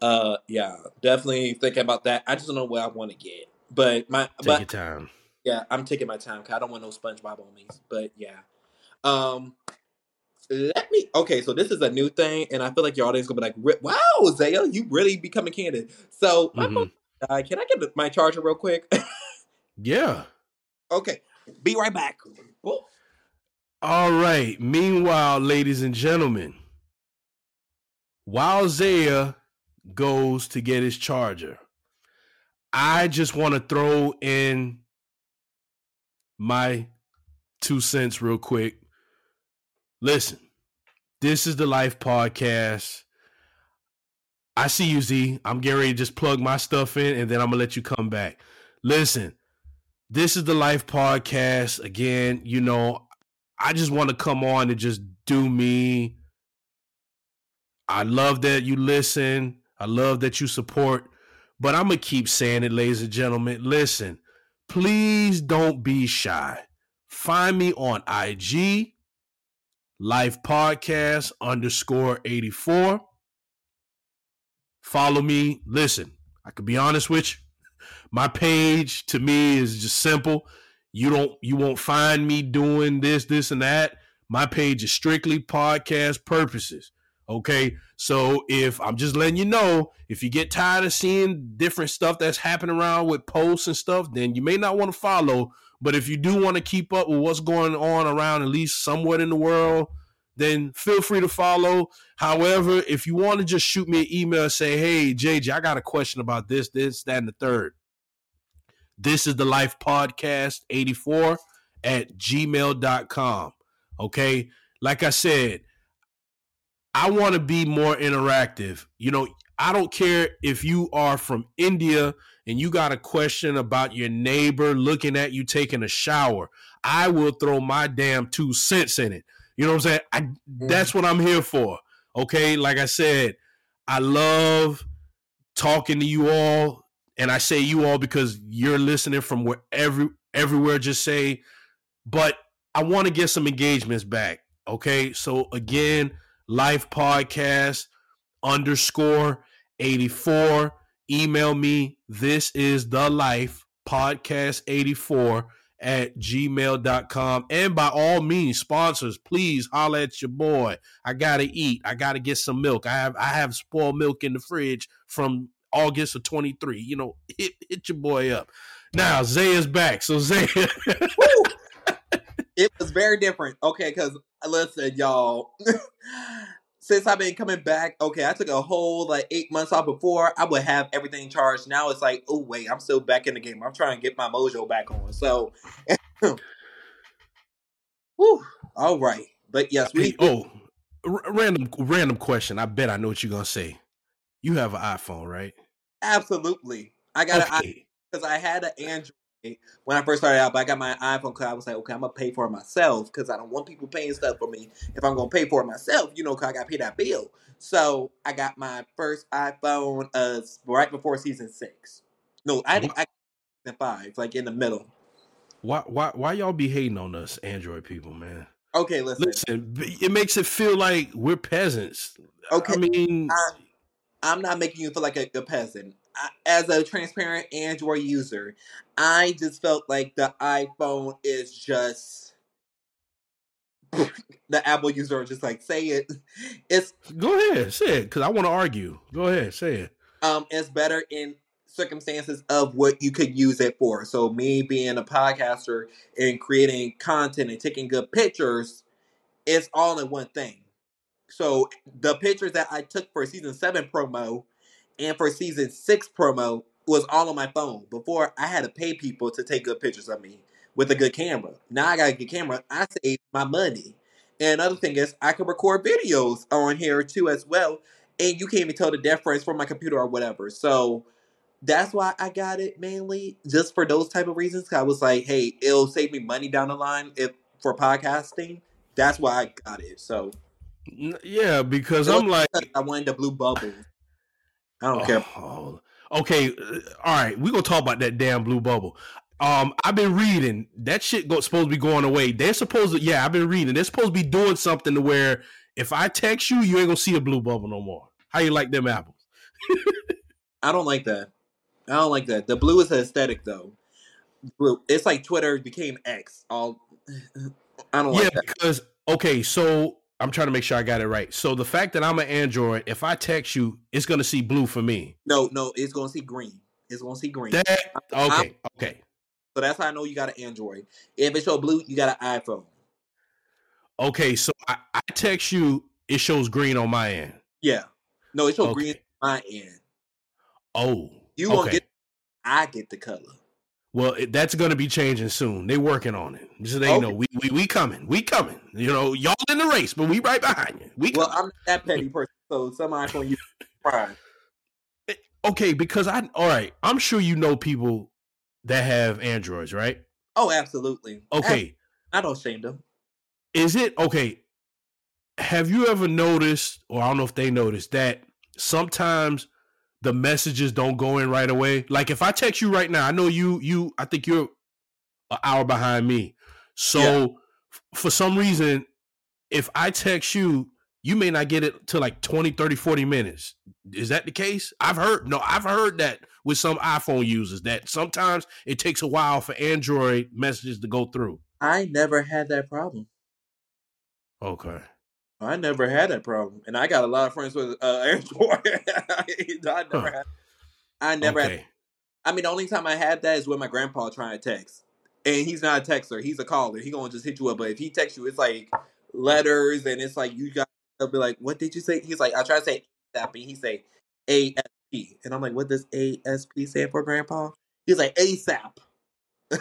uh, yeah, definitely thinking about that. I just don't know what I want to get. But my take but, your time. Yeah, I'm taking my time because I don't want no SpongeBob on me. But yeah, um, let me. Okay, so this is a new thing, and I feel like your audience gonna be like, "Wow, Zaya, you really becoming candid." So, mm-hmm. uh, can I get my charger real quick? yeah. Okay, be right back. All right. Meanwhile, ladies and gentlemen, while Zaya goes to get his charger. I just want to throw in my two cents real quick. Listen, this is the Life Podcast. I see you, Z. I'm getting ready to just plug my stuff in and then I'm going to let you come back. Listen, this is the Life Podcast. Again, you know, I just want to come on and just do me. I love that you listen. I love that you support. But I'm going to keep saying it, ladies and gentlemen. Listen, please don't be shy. Find me on IG, Life Podcast underscore 84. Follow me. Listen, I could be honest with you. My page to me is just simple. You don't you won't find me doing this, this, and that. My page is strictly podcast purposes. Okay. So if I'm just letting you know, if you get tired of seeing different stuff that's happening around with posts and stuff, then you may not want to follow. But if you do want to keep up with what's going on around at least somewhat in the world, then feel free to follow. However, if you want to just shoot me an email say, hey, JJ, I got a question about this, this, that, and the third. This is the Life Podcast 84 at gmail.com. Okay. Like I said, I want to be more interactive. You know, I don't care if you are from India and you got a question about your neighbor looking at you taking a shower. I will throw my damn two cents in it. You know what I'm saying? I, mm. That's what I'm here for. Okay. Like I said, I love talking to you all. And I say you all because you're listening from wherever, everywhere, just say, but I want to get some engagements back. Okay. So again, life podcast underscore 84. Email me. This is the life podcast 84 at gmail.com. And by all means, sponsors, please holler at your boy. I gotta eat. I gotta get some milk. I have I have spoiled milk in the fridge from August of 23. You know, hit hit your boy up. Now Zay is back. So Zay It was very different. Okay, because listen, y'all. since I've been coming back, okay, I took a whole like eight months off before. I would have everything charged. Now it's like, oh wait, I'm still back in the game. I'm trying to get my mojo back on. So, whew, all right. But yes, we. Hey, oh, r- random random question. I bet I know what you're gonna say. You have an iPhone, right? Absolutely. I got okay. an because I had an Android when I first started out, but I got my iPhone because I was like, okay, I'm gonna pay for it myself because I don't want people paying stuff for me. If I'm gonna pay for it myself, you know, cause I gotta pay that bill. So I got my first iPhone uh right before season six. No, I think I season five, like in the middle. Why why why y'all be hating on us Android people, man? Okay, listen. Listen, it makes it feel like we're peasants. Okay, I mean, I, am not making you feel like a, a peasant as a transparent Android user, I just felt like the iPhone is just the Apple user just like say it. It's go ahead, say it because I want to argue. Go ahead, say it. Um, it's better in circumstances of what you could use it for. So me being a podcaster and creating content and taking good pictures, it's all in one thing. So the pictures that I took for season seven promo and for season six promo was all on my phone. Before I had to pay people to take good pictures of me with a good camera. Now I got a good camera. I save my money. And another thing is I can record videos on here too as well. And you can't even tell the difference from my computer or whatever. So that's why I got it mainly just for those type of reasons. I was like, hey, it'll save me money down the line if for podcasting. That's why I got it. So yeah, because I'm like I wanted the blue bubble. I don't oh, care. Oh, okay, uh, all right. We're gonna talk about that damn blue bubble. Um, I've been reading that shit go, supposed to be going away. They're supposed to, yeah, I've been reading. They're supposed to be doing something to where if I text you, you ain't gonna see a blue bubble no more. How you like them apples? I don't like that. I don't like that. The blue is the aesthetic though. Blue. It's like Twitter became X. All I don't yeah, like that. Yeah, because okay, so I'm trying to make sure I got it right. So the fact that I'm an Android, if I text you, it's gonna see blue for me. No, no, it's gonna see green. It's gonna see green. That, okay, I'm, okay. So that's how I know you got an Android. If it shows blue, you got an iPhone. Okay, so I, I, text you, it shows green on my end. Yeah. No, it shows okay. green my end. Oh, You won't okay. get. I get the color. Well, it, that's going to be changing soon. They're working on it. So they Okay. know we, we we coming. We coming. You know, y'all in the race, but we right behind you. We Well, coming. I'm that petty person, so some iPhone use prime. okay, because I all right. I'm sure you know people that have Androids, right? Oh, absolutely. Okay, I don't shame them. is it okay? Have you ever noticed, or I don't know if they noticed that sometimes the messages don't go in right away? Like if I text you right now, I know you you I think you're an hour behind me. So Yeah. f- for some reason, if I text you, you may not get it to like 20, 30, 40 minutes. Is that the case? I've heard no, I've heard that with some iPhone users that sometimes it takes a while for Android messages to go through. I never had that problem. Okay. I never had that problem, and I got a lot of friends with uh, Android. I never Huh. had. I never had. I mean, the only time I had that is when my grandpa trying to text, and he's not a texter; he's a caller. He gonna just hit you up. But if he texts you, it's like letters, and it's like you got. They'll be like, "What did you say?" He's like, "I try to say ASAP," and he say ASP, and I'm like, "What does ASP stand for, Grandpa?" He's like ASAP.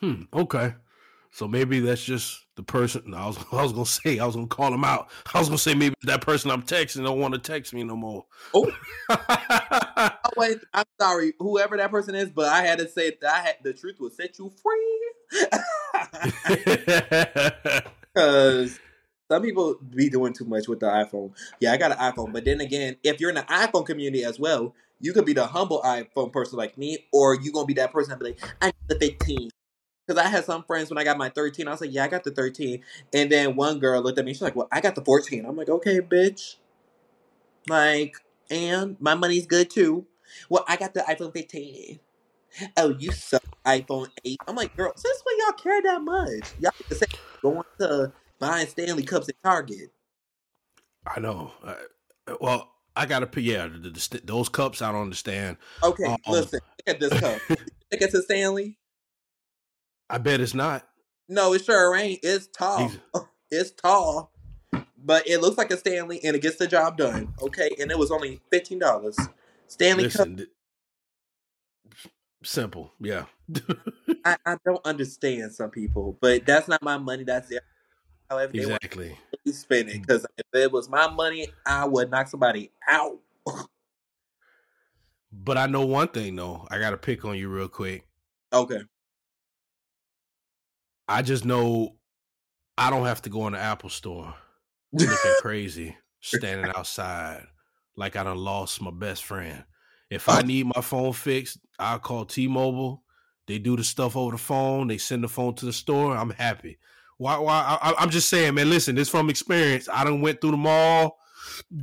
Hmm. Okay. So maybe that's just the person. I was I was gonna say I was gonna call him out. I was gonna say maybe that person I'm texting don't want to text me no more. Oh. Oh, wait, I'm sorry, whoever that person is, but I had to say that I had the truth will set you free. Because some people be doing too much with the iPhone. Yeah, I got an iPhone, but then again, if you're in the iPhone community as well, you could be the humble iPhone person like me, or you gonna be that person that be like, I got the 15. Because I had some friends when I got my 13, I was like, yeah, I got the 13. And then one girl looked at me, she's like, well, I got the 14. I'm like, okay, bitch. Like, and my money's good too. Well, I got the iPhone 15. Oh, you suck, iPhone 8. I'm like, girl, since when y'all care that much? Y'all to say going to buying Stanley Cups at Target. I know. Uh, well, I gotta pick. Yeah, the, the, those cups I don't understand. Okay, Um, listen, look at this cup. look at a Stanley? I bet it's not. No, it sure ain't. It's tall. It's tall. But it looks like a Stanley and it gets the job done. Okay, and it was only fifteen dollars. Stanley Listen, th- simple. Yeah. I, I don't understand some people, but that's not my money. That's their however they exactly. to spend it. Mm. Because if it was my money, I would knock somebody out. But I know one thing though. I gotta pick on you real quick. Okay. I just know I don't have to go in the Apple store looking crazy, standing outside like I done lost my best friend. If I Oh. need my phone fixed, I'll call T-Mobile. They do the stuff over the phone. They send the phone to the store. I'm happy. Why? Why? I, I'm just saying, man. Listen, this from experience. I done went through the mall,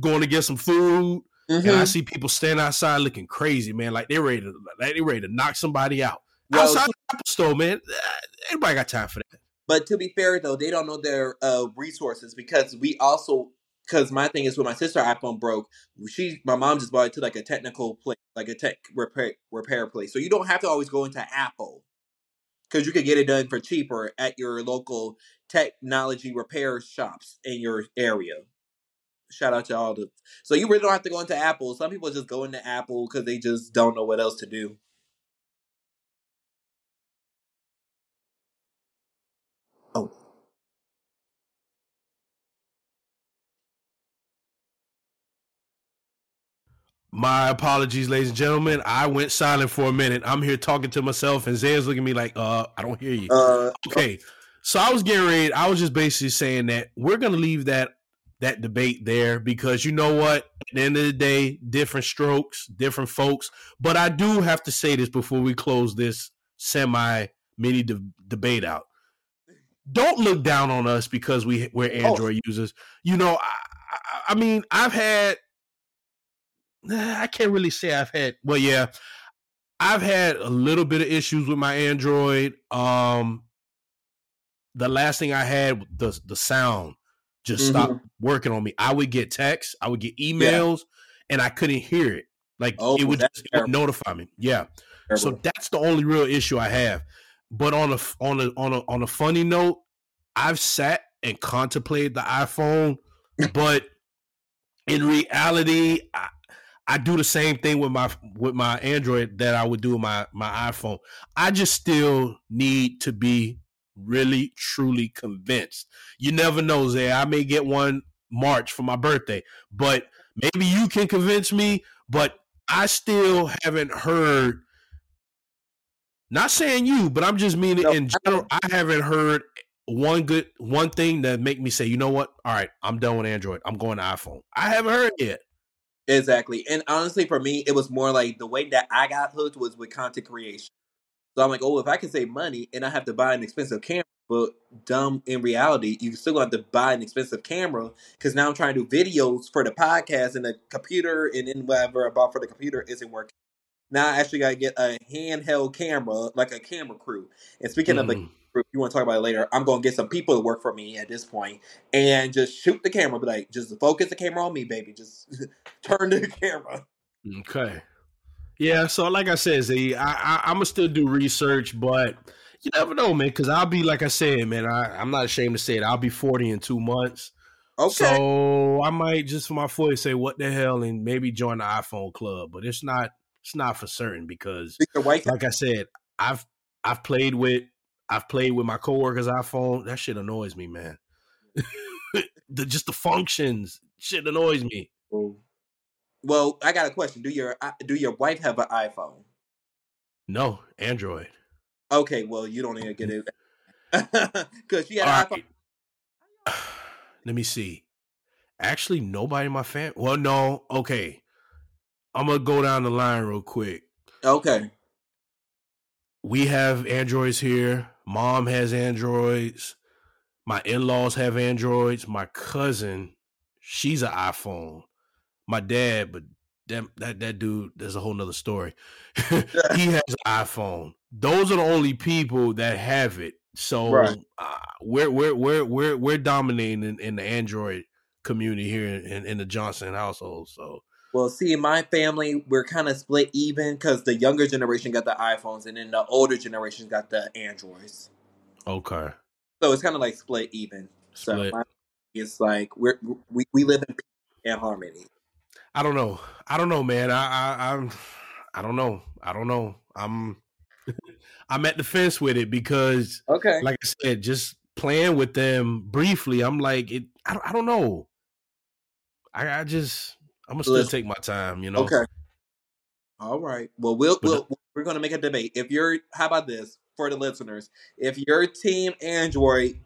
going to get some food, and I Mhm. see people stand outside looking crazy, man. Like they ready to, like they ready to knock somebody out Well, outside the Apple store, man. Anybody got time for that? But to be fair, though, they don't know their uh, resources because we also because my thing is when my sister iPhone broke, she my mom just bought it to like a technical place, like a tech repair repair place. So you don't have to always go into Apple because you could get it done for cheaper at your local technology repair shops in your area. Shout out to all the. So you really don't have to go into Apple. Some people just go into Apple because they just don't know what else to do. My apologies, ladies and gentlemen. I went silent for a minute. I'm here talking to myself, and Zan's looking at me like, uh, I don't hear you. uh, Okay. So I was getting ready. I was just basically saying that we're gonna leave that that debate there because you know what? At the end of the day, different strokes, different folks. But I do have to say this before we close this semi mini de- debate out. Don't look down on us because we we're Android users. You know, I, I, I mean, I've had. I can't really say I've had. Well, yeah, I've had a little bit of issues with my Android. Um, the last thing I had, the the sound just Mhm. stopped working on me. I would get texts, I would get emails, and I couldn't hear it. Like Oh, it would just it would notify me. Yeah. So that's the only real issue I have. But on a on a on a on a funny note, I've sat and contemplated the iPhone, but in reality, I, I do the same thing with my with my Android that I would do with my my iPhone. I just still need to be really truly convinced. You never know, Zay. I may get one March for my birthday, but maybe you can convince me. But I still haven't heard. Not saying you, but I'm just meaning no, in general. I haven't heard one good one thing that make me say, you know what? All right, I'm done with Android. I'm going to iPhone. I haven't heard yet. Exactly. And honestly, for me, it was more like the way that I got hooked was with content creation. So I'm like, oh, if I can save money and I have to buy an expensive camera, but dumb in reality, you still have to buy an expensive camera because now I'm trying to do videos for the podcast and the computer and then whatever I bought for the computer isn't working. Now I actually got to get a handheld camera, like a camera crew. And speaking mm. of a if you want to talk about it later, I'm going to get some people to work for me at this point and just shoot the camera. Be like, just focus the camera on me, baby. Just turn the camera. Okay. Yeah. So, like I said, Z, I, I, I'm gonna still do research, but you never know, man. Because I'll be like I said, man. I, I'm not ashamed to say it. I'll be 40 in two months. Okay. So I might just for my 40 say what the hell and maybe join the iPhone club, but it's not it's not for certain because like I said, I've I've played with I've played with my coworkers' iPhone. That shit annoys me, man. the just the functions shit annoys me. Mm. Well, I got a question. Do your do your wife have an iPhone? No, Android. Okay, well, you don't even get it because she had an right. iPhone. Let me see. Actually, nobody in my family. Well, no. Okay, I'm gonna go down the line real quick. Okay. We have Androids here. Mom has Androids. My in laws have Androids. My cousin, she's an iPhone. My dad, but that that, that dude, there's a whole nother story. he has an iPhone. Those are the only people that have it. So right. uh, we're we're we're we're we're dominating in, in the Android community here in, in the Johnson household. So well, see, my family, we're kind of split even because the younger generation got the iPhones, and then the older generation got the Androids. Okay. So it's kind of like split even. Split. So it's like we're we, we live in and harmony. I don't know. I don't know, man. I, I I'm I don't know. I don't know. I'm I'm at the fence with it because okay, like I said, just playing with them briefly, I'm like it. I, I don't know. I, I just I'm gonna still take my time, you know. Okay. All right. Well, we'll, we'll we're gonna make a debate. If you're, how about this for the listeners? If you're Team Android,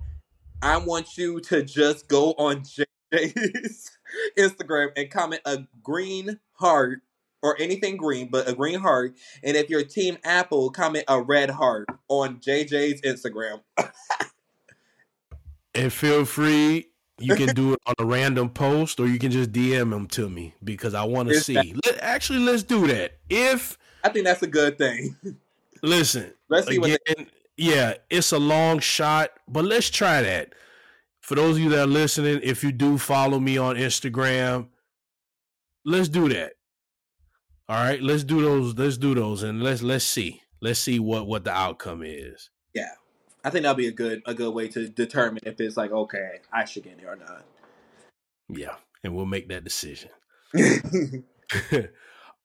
I want you to just go on JJ's Instagram and comment a green heart or anything green, but a green heart. And if you're Team Apple, comment a red heart on JJ's Instagram. and feel free you can do it on a random post or you can just DM them to me because I want to see. Let, actually, let's do that. If I think that's a good thing. listen, let's see again, what they- yeah, it's a long shot, but let's try that. For those of you that are listening, if you do follow me on Instagram, let's do that. All right, let's do those. Let's do those, and let's let's see. Let's see what what the outcome is. Yeah. I think that'll be a good a good way to determine if it's like okay, I should get in there or not. Yeah, and we'll make that decision.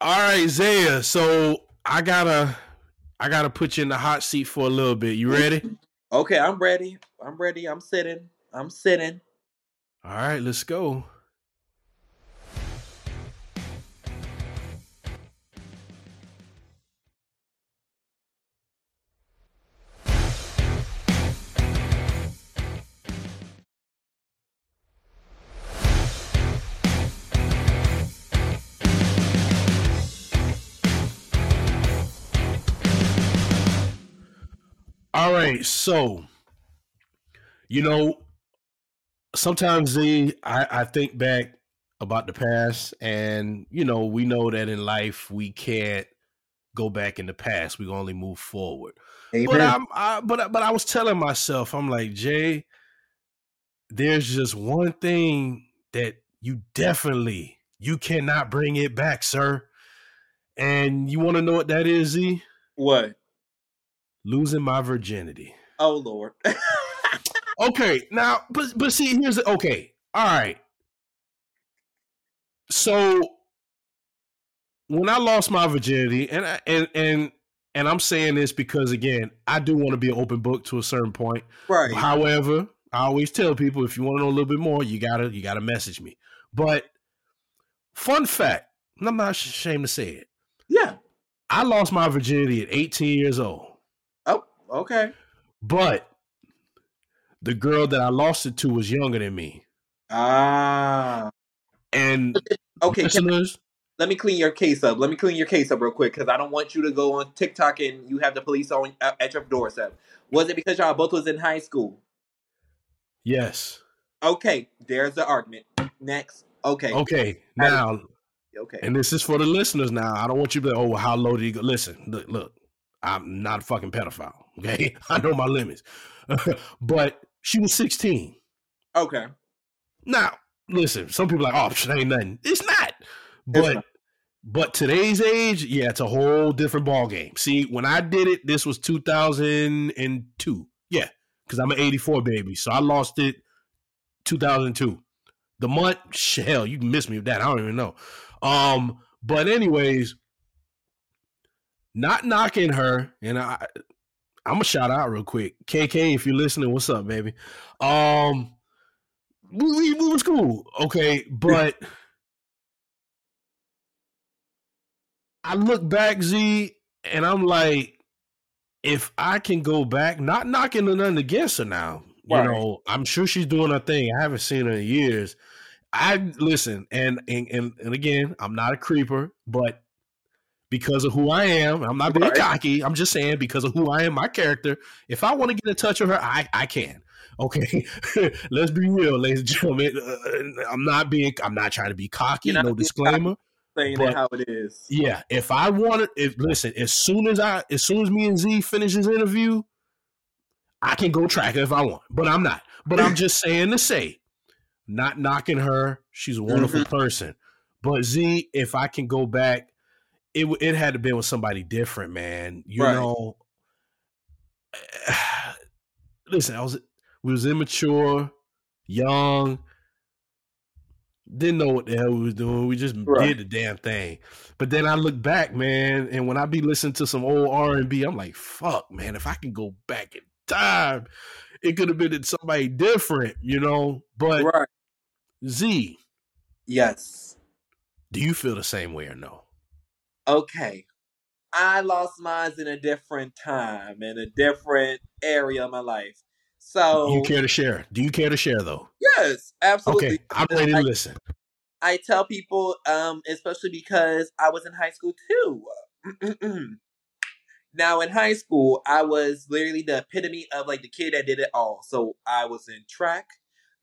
All right, Zaya. So I gotta I gotta put you in the hot seat for a little bit. You ready? Okay, I'm ready. I'm ready. I'm sitting. I'm sitting. All right, let's go. All right, so you know, sometimes the I, I think back about the past, and you know, we know that in life we can't go back in the past. We only move forward. Amen. But I'm, I, but but I was telling myself, I'm like Jay, there's just one thing that you definitely you cannot bring it back, sir. And you want to know what that is, Z? What? Losing my virginity. Oh Lord. okay, now, but but see, here's the, okay. All right. so when I lost my virginity, and I, and and and I'm saying this because again, I do want to be an open book to a certain point. Right. However, I always tell people if you want to know a little bit more, you gotta you gotta message me. But fun fact, and I'm not ashamed to say it. Yeah. I lost my virginity at 18 years old. Okay. But the girl that I lost it to was younger than me. Ah. And Okay. Listeners, let me clean your case up. Let me clean your case up real quick because I don't want you to go on TikTok and you have the police on at at your doorstep. Was it because y'all both was in high school? yes. Okay, there's the argument. Next. Okay. Okay. Now, Okay. and this is for the listeners now. I don't want you to be like, oh, how low did you go? Listen, look, look, I'm not a fucking pedophile. Okay. I know my limits. but she was 16. Okay. Now, listen, some people are like, oh, shit ain't nothing. It's not. But not. but today's age, yeah, it's a whole different ball game. See, when I did it, this was 2002. Yeah, because I'm an 84 baby. So I lost it 2002. The month, hell, you can miss me with that. I don't even know. Um, but anyways, not knocking her, and I I'm gonna shout out real quick. KK, if you're listening, what's up, baby? Um we, we, was cool, okay, but I look back, Z, and I'm like, if I can go back, not knocking nothing against her now. You know, I'm sure she's doing her thing. I haven't seen her in years. I listen, and and and, and again, I'm not a creeper, but because of who I am, I'm not being Right. cocky. I'm just saying because of who I am, my character. If I want to get in touch with her, I I can. Okay, let's be real, ladies and gentlemen. Uh, I'm not being. I'm not trying to be cocky. No disclaimer. Saying But- how it is. Yeah, if I wanted, if listen, as soon as I, as soon as me and Z finish this interview, I can go track her if I want, but I'm not. But I'm just saying to say, not knocking her. She's a wonderful person. But Z, if I can go back, it it had to been with somebody different, man. You Right. know, listen, I was we was immature, young, didn't know what the hell we was doing. We just Right. did the damn thing. But then I look back, man, and when I be listening to some old R and B, I'm like, fuck, man, if I can go back in time, it could have been somebody different, you know. But Right. Z, Yes. do you feel the same way or no? Okay. I lost mine in a different time, in a different area of my life. So you care to share? Do you care to share though? yes, absolutely. Okay, I'm ready to I- listen. I tell people, um, especially because I was in high school too. now in high school, I was literally the epitome of like the kid that did it all. So I was in track,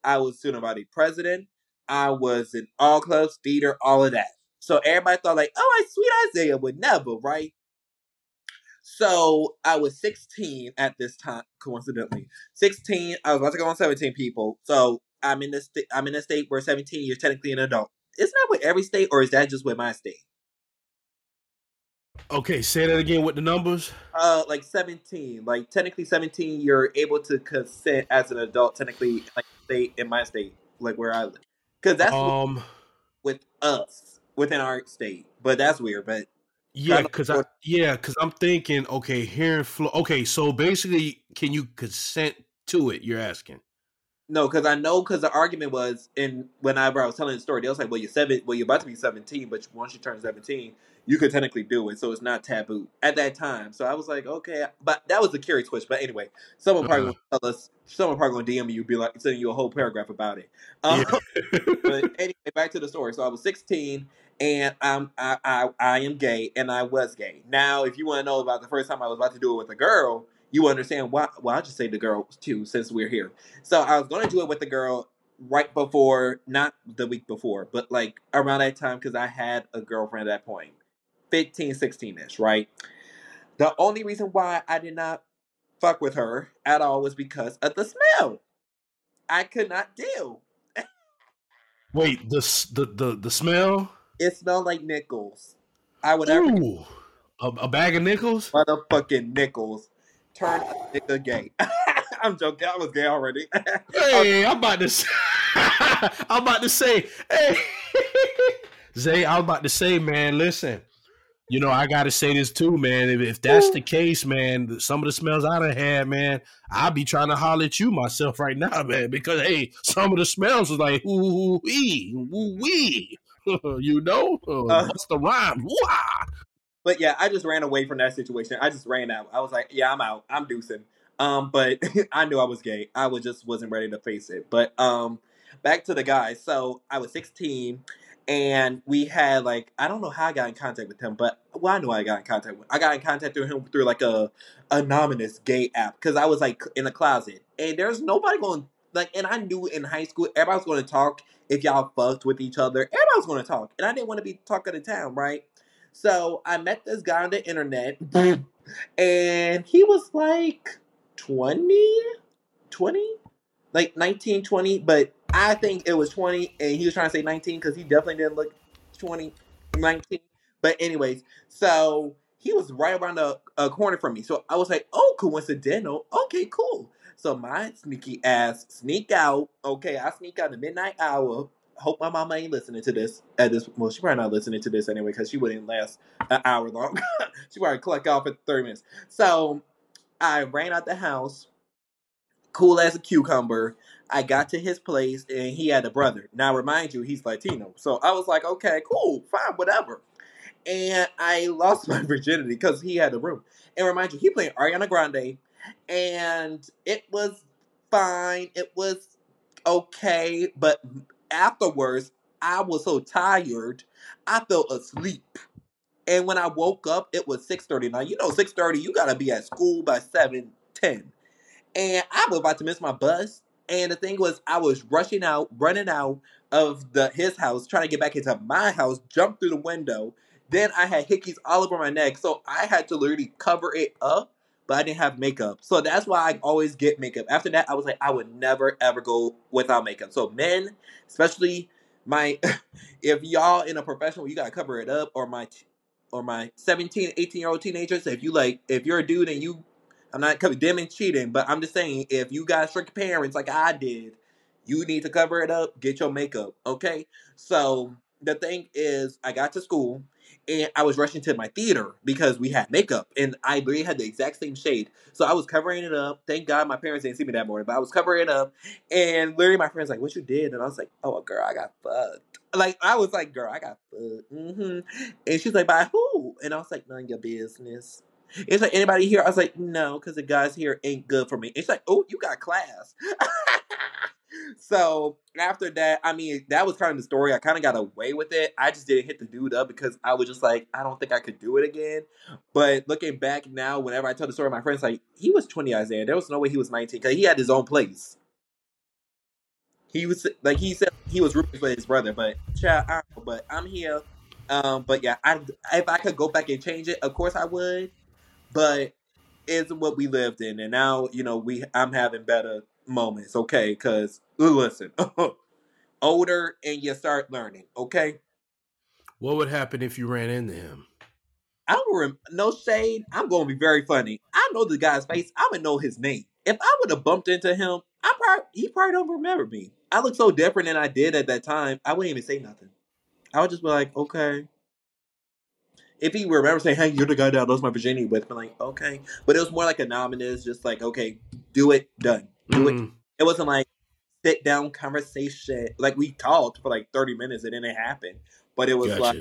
I was student body president, I was in all clubs, theater, all of that. So everybody thought like, oh, I sweet Isaiah would never, right? So I was 16 at this time, coincidentally. 16, I was about to go on 17 people. So I'm in the sta- I'm in a state where 17 you're technically an adult. Isn't that with every state or is that just with my state? Okay, say that again with the numbers. Uh like 17. Like technically 17 you're able to consent as an adult technically like state in my state, like where I live. Cuz that's Um, with us within our state. But that's weird, but yeah, because I yeah, because I'm thinking, okay, here in Florida. Okay, so basically, can you consent to it? You're asking. No, because I know because the argument was in whenever I was telling the story, they was like, "Well, you're seven, well, you're about to be 17, but once you turn 17, you could technically do it, so it's not taboo at that time." So I was like, "Okay," but that was the carry twist. But anyway, someone probably Uh-huh. gonna tell us, someone probably gonna DM you, be like sending you a whole paragraph about it. Um, but anyway, back to the story. So I was 16, and I'm I, I I am gay, and I was gay. Now, if you want to know about the first time I was about to do it with a girl, you understand why. Well, I'll just say the girl too, since we're here. So I was going to do it with the girl right before, not the week before, but like around that time because I had a girlfriend at that point, 15, 16 ish, right? The only reason why I did not fuck with her at all was because of the smell. I could not deal. Wait, the the the, the smell. It smelled like nickels. I would never Ooh, a, a bag of nickels. motherfucking nickels turn a nigga gay. I'm joking. I was gay already. Hey, I'm about to. Say, I'm about to say. Hey, Zay, I'm about to say, man, listen, you know, I got to say this too, man. If, if that's the case, man, some of the smells I done had, man, I'll be trying to holler at you myself right now, man, because hey, some of the smells was like ooh wee, ooh wee, you know, uh, what's the rhyme? Wah! But yeah, I just ran away from that situation. I just ran out. I was like, yeah, I'm out. I'm deucing. Um, but I knew I was gay. I was just wasn't ready to face it. But um, back to the guy. So I was 16 and we had like I don't know how I got in contact with him, but well I know I got in contact with. I got in contact with him through like a anonymous gay app because I was like in the closet and there's nobody going like and I knew in high school everybody was to talk if y'all fucked with each other. Everybody was to talk and I didn't want to be talk of the town, right? So I met this guy on the internet and he was like 20, 20, like 19, 20, but I think it was 20, and he was trying to say 19 because he definitely didn't look 20, 19. But anyways, so he was right around the uh, corner from me. So I was like, oh, coincidental. Okay, cool. So my sneaky ass sneak out. Okay, I sneak out the midnight hour. Hope my mama ain't listening to this at this. Well, she probably not listening to this anyway because she wouldn't last an hour long. she probably collect off at 30 minutes. So I ran out the house, cool as a cucumber. I got to his place and he had a brother. Now, remind you, he's Latino. So I was like, okay, cool, fine, whatever. And I lost my virginity because he had a room. And remind you, he played Ariana Grande, and it was fine. It was okay, but afterwards, I was so tired, I fell asleep. And when I woke up, it was 6.30. Now, you know 6.30, you got to be at school by 7.10. And I was about to miss my bus. And the thing was, I was rushing out, running out of the his house, trying to get back into my house, jump through the window. Then I had hickeys all over my neck, so I had to literally cover it up, but I didn't have makeup. So that's why I always get makeup. After that, I was like, I would never ever go without makeup. So men, especially my, if y'all in a professional, you gotta cover it up, or my or my 17, 18 year old teenagers, if you like, if you're a dude and you I'm not condemning cheating, but I'm just saying if you got strict parents like I did, you need to cover it up, get your makeup, okay? So the thing is, I got to school and I was rushing to my theater because we had makeup and I really had the exact same shade. So I was covering it up. Thank God my parents didn't see me that morning, but I was covering it up. And literally my friend's like, What you did? And I was like, Oh, girl, I got fucked. Like, I was like, Girl, I got fucked. Mm-hmm. And she's like, By who? And I was like, None of your business. It's like anybody here. I was like, no, because the guys here ain't good for me. It's like, oh, you got class. so after that, I mean, that was kind of the story. I kind of got away with it. I just didn't hit the dude up because I was just like, I don't think I could do it again. But looking back now, whenever I tell the story, my friends like, he was 20 Isaiah. There was no way he was 19 because he had his own place. He was like he said he was rooting for his brother, but child, I but I'm here. Um, but yeah, I if I could go back and change it, of course I would but it's what we lived in, and now you know we I'm having better moments. Okay, because listen, older and you start learning. Okay. What would happen if you ran into him? I don't rem- no shade. I'm going to be very funny. I know the guy's face. I would know his name. If I would have bumped into him, I probably he probably don't remember me. I look so different than I did at that time. I wouldn't even say nothing. I would just be like, okay, if he remember saying, "Hey, you're the guy that I lost my virginity with," I'm like, okay, but it was more like a anonymous, just like, okay, do it, done, do mm. it. It wasn't like sit down conversation. Like we talked for like 30 minutes and then it happened, but it was gotcha. like,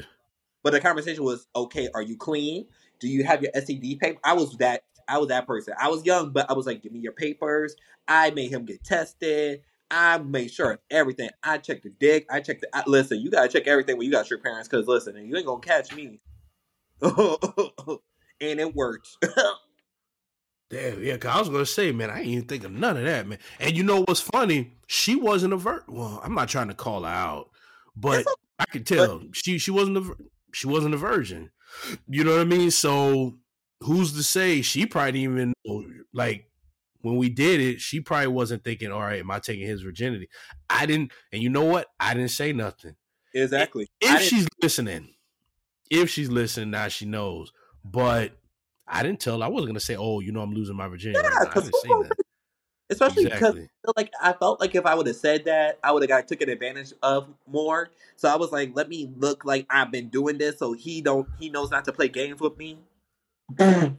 but the conversation was, okay, are you clean? Do you have your STD paper? I was that. I was that person. I was young, but I was like, give me your papers. I made him get tested. I made sure of everything. I checked the dick. I checked the. I, listen, you gotta check everything when you got your parents, because listen, you ain't gonna catch me and it works. Damn, yeah, cause I was gonna say, man, I ain't even think of none of that, man. And you know what's funny? She wasn't a vir. Well, I'm not trying to call her out, but I could tell but, she she wasn't a she wasn't a virgin. You know what I mean? So who's to say she probably didn't even like when we did it, she probably wasn't thinking, all right, am I taking his virginity? I didn't, and you know what? I didn't say nothing. Exactly. If, if she's listening, if she's listening now, she knows. But I didn't tell. I wasn't gonna say, "Oh, you know, I'm losing my virginity." Yeah, I didn't say that. Especially because exactly. like I felt like if I would have said that, I would have got taken advantage of more. So I was like, let me look like I've been doing this, so he don't he knows not to play games with me. so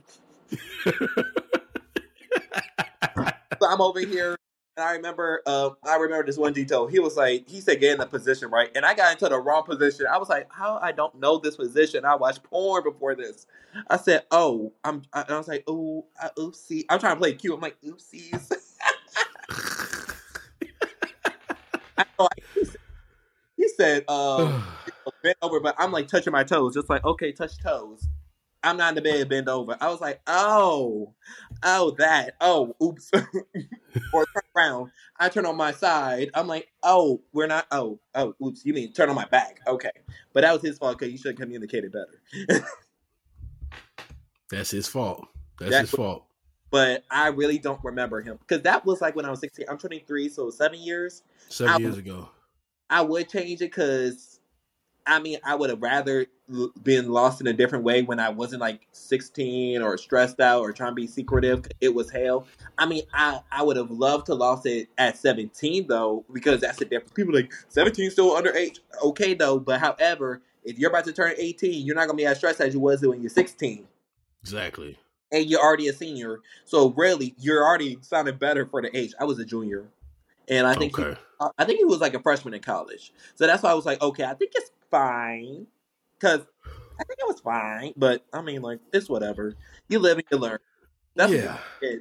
I'm over here and I remember, uh, I remember this one detail. He was like, he said, get in the position, right? And I got into the wrong position. I was like, how I don't know this position? I watched porn before this. I said, oh, I'm. I, I was like, oh, uh, oopsie. I'm trying to play cute. I'm like, oopsies. I know, he said, he said um, bend over, but I'm like touching my toes, just like, okay, touch toes. I'm not in the bed, bend over. I was like, oh, oh, that, oh, oops. or turn around. I turn on my side. I'm like, oh, we're not, oh, oh, oops. You mean turn on my back. Okay. But that was his fault because you should have communicated better. That's his fault. That's, That's his fault. But I really don't remember him because that was like when I was 16. I'm 23, so seven years. Seven I, years ago. I would change it because I mean, I would have rather been lost in a different way when I wasn't like 16 or stressed out or trying to be secretive. It was hell. I mean, I, I would have loved to lost it at 17 though, because that's the different. People like 17 still underage. Okay though, but however, if you're about to turn 18, you're not gonna be as stressed as you was when you're 16. Exactly. And you're already a senior, so really, you're already sounding better for the age. I was a junior, and I think okay. he, I think he was like a freshman in college. So that's why I was like, okay, I think it's fine. Because I think it was fine. But I mean, like, it's whatever. You live and you learn. That's yeah.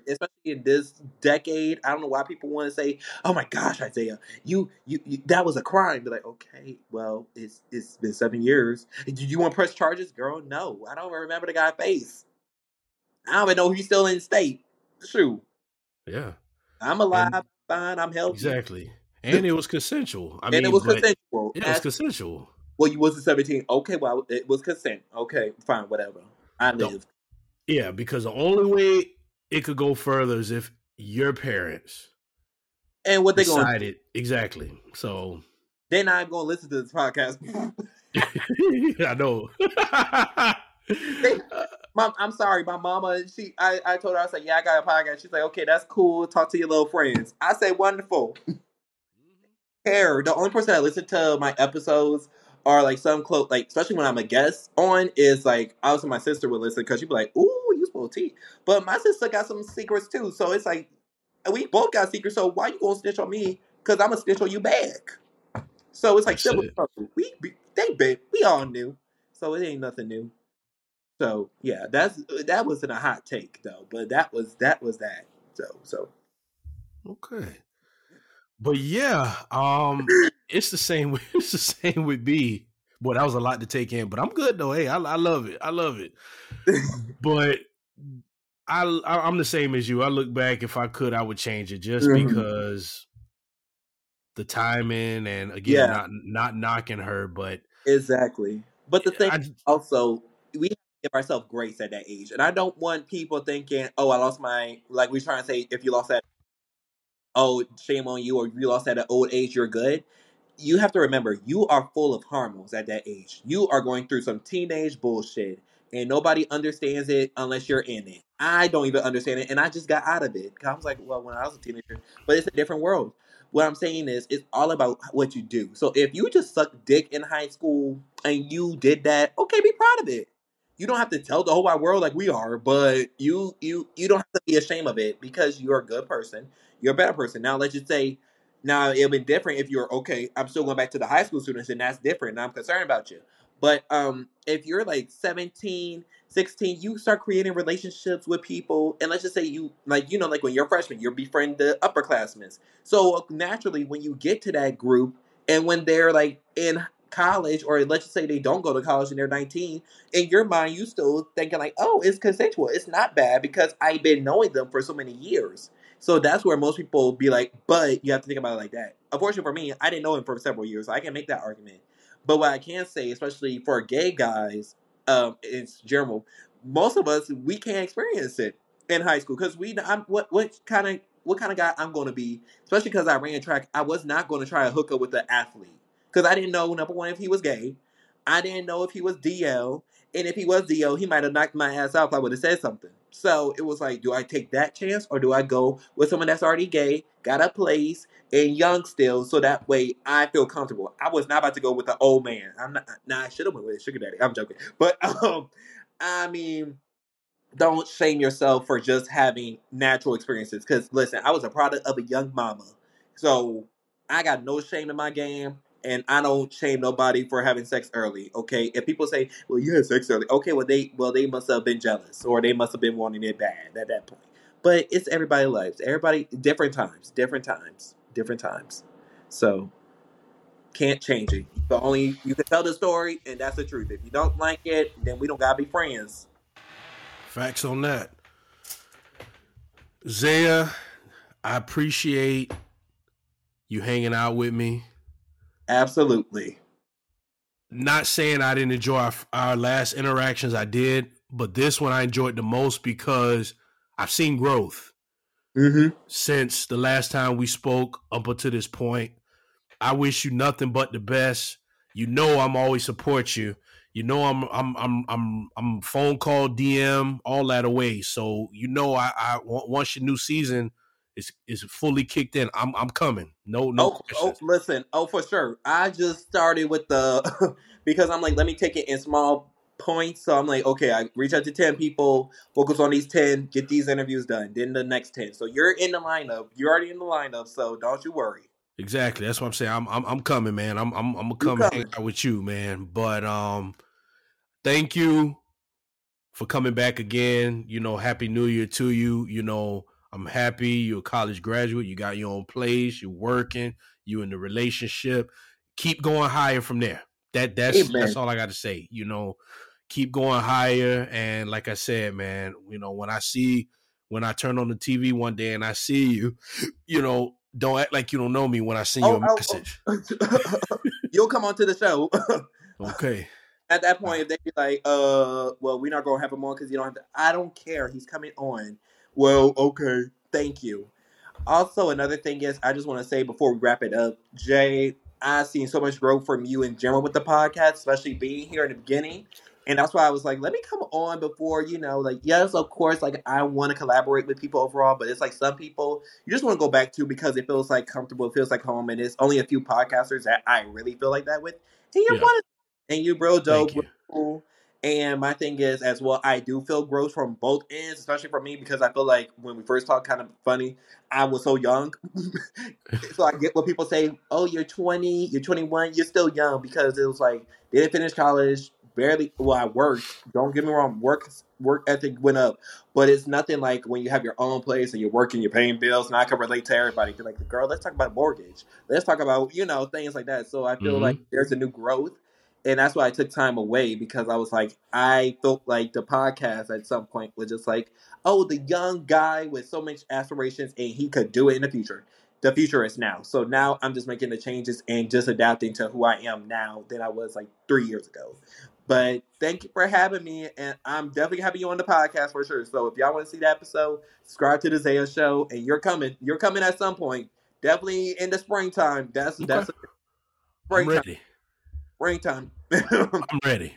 Especially in this decade. I don't know why people want to say, "Oh my gosh, Isaiah, you, you, you that was a crime." Be like, okay, well, it's it's been seven years. Did you want to press charges, girl? No, I don't remember the guy's face. I don't even know he's still in state. Shoot. Yeah. I'm alive. And, fine. I'm healthy. Exactly. And it was consensual. I and mean, it was consensual. Yeah, It was consensual. Well, you wasn't 17. Okay, well, it was consent. Okay, fine, whatever. I lived. Yeah, because the only way it could go further is if your parents and what they decided going exactly. So they're not going to listen to this podcast. I know. they, Mom, I'm sorry, my mama. She, I, I told her I said, yeah, I got a podcast. She's like, okay, that's cool. Talk to your little friends. I say, wonderful. Care. The only person that listen to my episodes are like some close, like especially when I'm a guest on, is like obviously my sister would listen because she'd be like, "Ooh, you spill tea," but my sister got some secrets too. So it's like we both got secrets. So why you gonna snitch on me? Because I'm gonna snitch on you back. So it's like we they been we all knew, so it ain't nothing new. So yeah, that's that wasn't a hot take though, but that was that was that. So so okay. But yeah, um, it's the same. It's the same with B. Boy, that was a lot to take in, but I'm good though. Hey, I, I love it. I love it. but I, I am the same as you. I look back. If I could, I would change it just mm-hmm. because the timing and again, yeah. not not knocking her, but exactly. But the thing I, also, we give ourselves grace at that age, and I don't want people thinking, "Oh, I lost my like." We trying to say, if you lost that oh, shame on you, or you lost at an old age, you're good. You have to remember, you are full of hormones at that age. You are going through some teenage bullshit, and nobody understands it unless you're in it. I don't even understand it, and I just got out of it. I was like, well, when I was a teenager, but it's a different world. What I'm saying is, it's all about what you do. So if you just suck dick in high school and you did that, okay, be proud of it you don't have to tell the whole wide world like we are, but you you you don't have to be ashamed of it because you're a good person. You're a better person. Now let's just say now it'd be different if you're okay, I'm still going back to the high school students and that's different. I'm concerned about you. But um if you're like 17, 16, you start creating relationships with people and let's just say you like you know like when you're a freshman, you're befriend the upperclassmen. So naturally when you get to that group and when they're like in college, or let's just say they don't go to college and they're 19, in your mind, you still thinking like, oh, it's consensual. It's not bad because I've been knowing them for so many years. So that's where most people be like, but you have to think about it like that. Unfortunately for me, I didn't know him for several years, so I can make that argument. But what I can say, especially for gay guys, um, it's general, most of us we can't experience it in high school because we, I'm what what kind of what kind of guy I'm going to be, especially because I ran track. I was not going to try to hook up with an athlete because I didn't know number one if he was gay. I didn't know if he was DL, and if he was DL, he might have knocked my ass out if I would have said something. So it was like, do I take that chance or do I go with someone that's already gay, got a place, and young still, so that way I feel comfortable. I was not about to go with the old man. I'm not. Nah, I should have went with a sugar daddy. I'm joking, but um, I mean, don't shame yourself for just having natural experiences. Because listen, I was a product of a young mama, so I got no shame in my game and I don't shame nobody for having sex early. Okay, if people say, "Well, you had sex early," okay, well they well they must have been jealous or they must have been wanting it bad at that point. But it's everybody lives. Everybody different times, different times, different times. So can't change it. The only you can tell the story, and that's the truth. If you don't like it, then we don't gotta be friends. Facts on that. Zaya, I appreciate you hanging out with me. Absolutely. Not saying I didn't enjoy our, our last interactions, I did, but this one I enjoyed the most because I've seen growth Mm-hmm. since the last time we spoke up until this point. I wish you nothing but the best. You know I'm always support you. You know I'm I'm I'm I'm I'm phone call, DM, all that away. So you know I, I once your new season is is fully kicked in, I'm I'm coming. No no Oh, oh, listen. Oh, for sure. I just started with the because I'm like, let me take it in small points. So I'm like, okay, I reach out to ten people, focus on these ten, get these interviews done. Then the next ten. So you're in the lineup. You're already in the lineup. So don't you worry. Exactly. That's what I'm saying. I'm I'm, I'm coming, man. I'm I'm I'm gonna come hang coming? out with you, man. But um, thank you for coming back again. You know, happy New Year to you. You know, I'm happy you're a college graduate. You got your own place. You're working. You in the relationship. Keep going higher from there. That that's Amen. that's all I got to say. You know, keep going higher. And like I said, man, you know, when I see when I turn on the TV one day and I see you, you know, don't act like you don't know me when I send you Oh, a oh, message. oh. You'll come onto the show. Okay. At that point, if they be like, uh, well, we're not gonna have him on because you don't have to. I don't care. He's coming on. Well, okay. Thank you. Also, another thing is, I just want to say before we wrap it up, Jay, I've seen so much growth from you in general with the podcast, especially being here in the beginning. And that's why I was like, let me come on before, you know, like, yes, of course, like, I want to collaborate with people overall, but it's like some people you just want to go back to because it feels like comfortable, it feels like home, and it's only a few podcasters that I really feel like that with. And you're Yeah. one of them. And you real dope, Thank you. real cool. And my thing is, as well, I do feel growth from both ends, especially for me because I feel like when we first talked, kind of funny, I was so young. so I get what people say, oh, you're 20, you're 21, you're still young because it was like, they didn't finish college, barely, well, I worked. Don't get me wrong, work work ethic went up, but it's nothing like when you have your own place and you're working, you're paying bills, and I can relate to everybody. You're like, girl, let's talk about mortgage. Let's talk about, you know, things like that. So I feel Mhm. like there's a new growth and that's why I took time away because I was like, I felt like the podcast at some point was just like, oh, the young guy with so much aspirations and he could do it in the future. The future is now. So now I'm just making the changes and just adapting to who I am now than I was like three years ago. But thank you for having me, and I'm definitely having you on the podcast for sure. So if y'all want to see the episode, subscribe to the Zaya Show, and you're coming. You're coming at some point. Definitely in the springtime. That's Okay. that's I'm springtime. Ready. Springtime. I'm ready.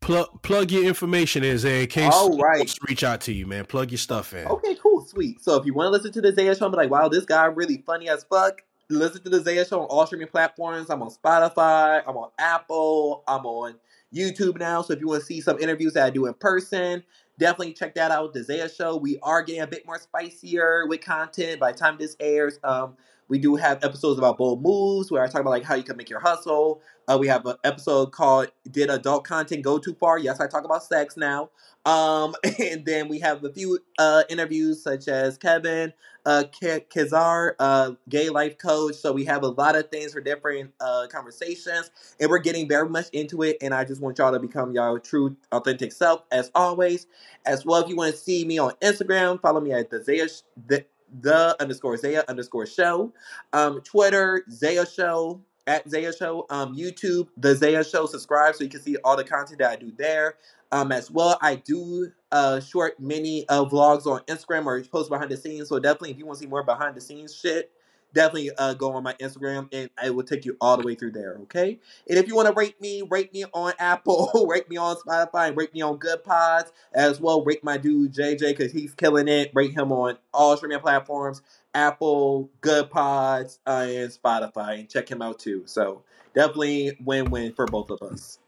Plug plug your information in, Zay, in case All right. reach out to you, man. Plug your stuff in. Okay, cool, sweet. So if you want to listen to the Zaya Show and be like, wow, this guy really funny as fuck, listen to the Zaya Show on all streaming platforms. I'm on Spotify, I'm on Apple, I'm on YouTube now. So if you want to see some interviews that I do in person, definitely check that out. The Zaya Show. We are getting a bit more spicier with content by the time this airs. Um, we do have episodes about bold moves where I talk about like how you can make your hustle. Uh, we have an episode called "Did Adult Content Go Too Far?" Yes, I talk about sex now. Um, and then we have a few uh, interviews such as Kevin, uh, Kazar, uh, gay life coach. So we have a lot of things for different uh, conversations, and we're getting very much into it. And I just want y'all to become y'all true, authentic self as always. As well, if you want to see me on Instagram, follow me at the Zaya the, the underscore Zaya underscore show. Um, Twitter Zaya Show at Zaya Show. Um, YouTube the Zaya Show. Subscribe so you can see all the content that I do there. Um, as well, I do uh short mini uh vlogs on Instagram or post behind the scenes. So definitely, if you want to see more behind the scenes shit, definitely uh, go on my Instagram and I will take you all the way through there. Okay. And if you want to rate me, rate me on Apple, rate me on Spotify, and rate me on Goodpods as well. Rate my dude JJ because he's killing it. Rate him on all streaming platforms. Apple, Goodpods, uh, and Spotify, and check him out too. So definitely win-win for both of us.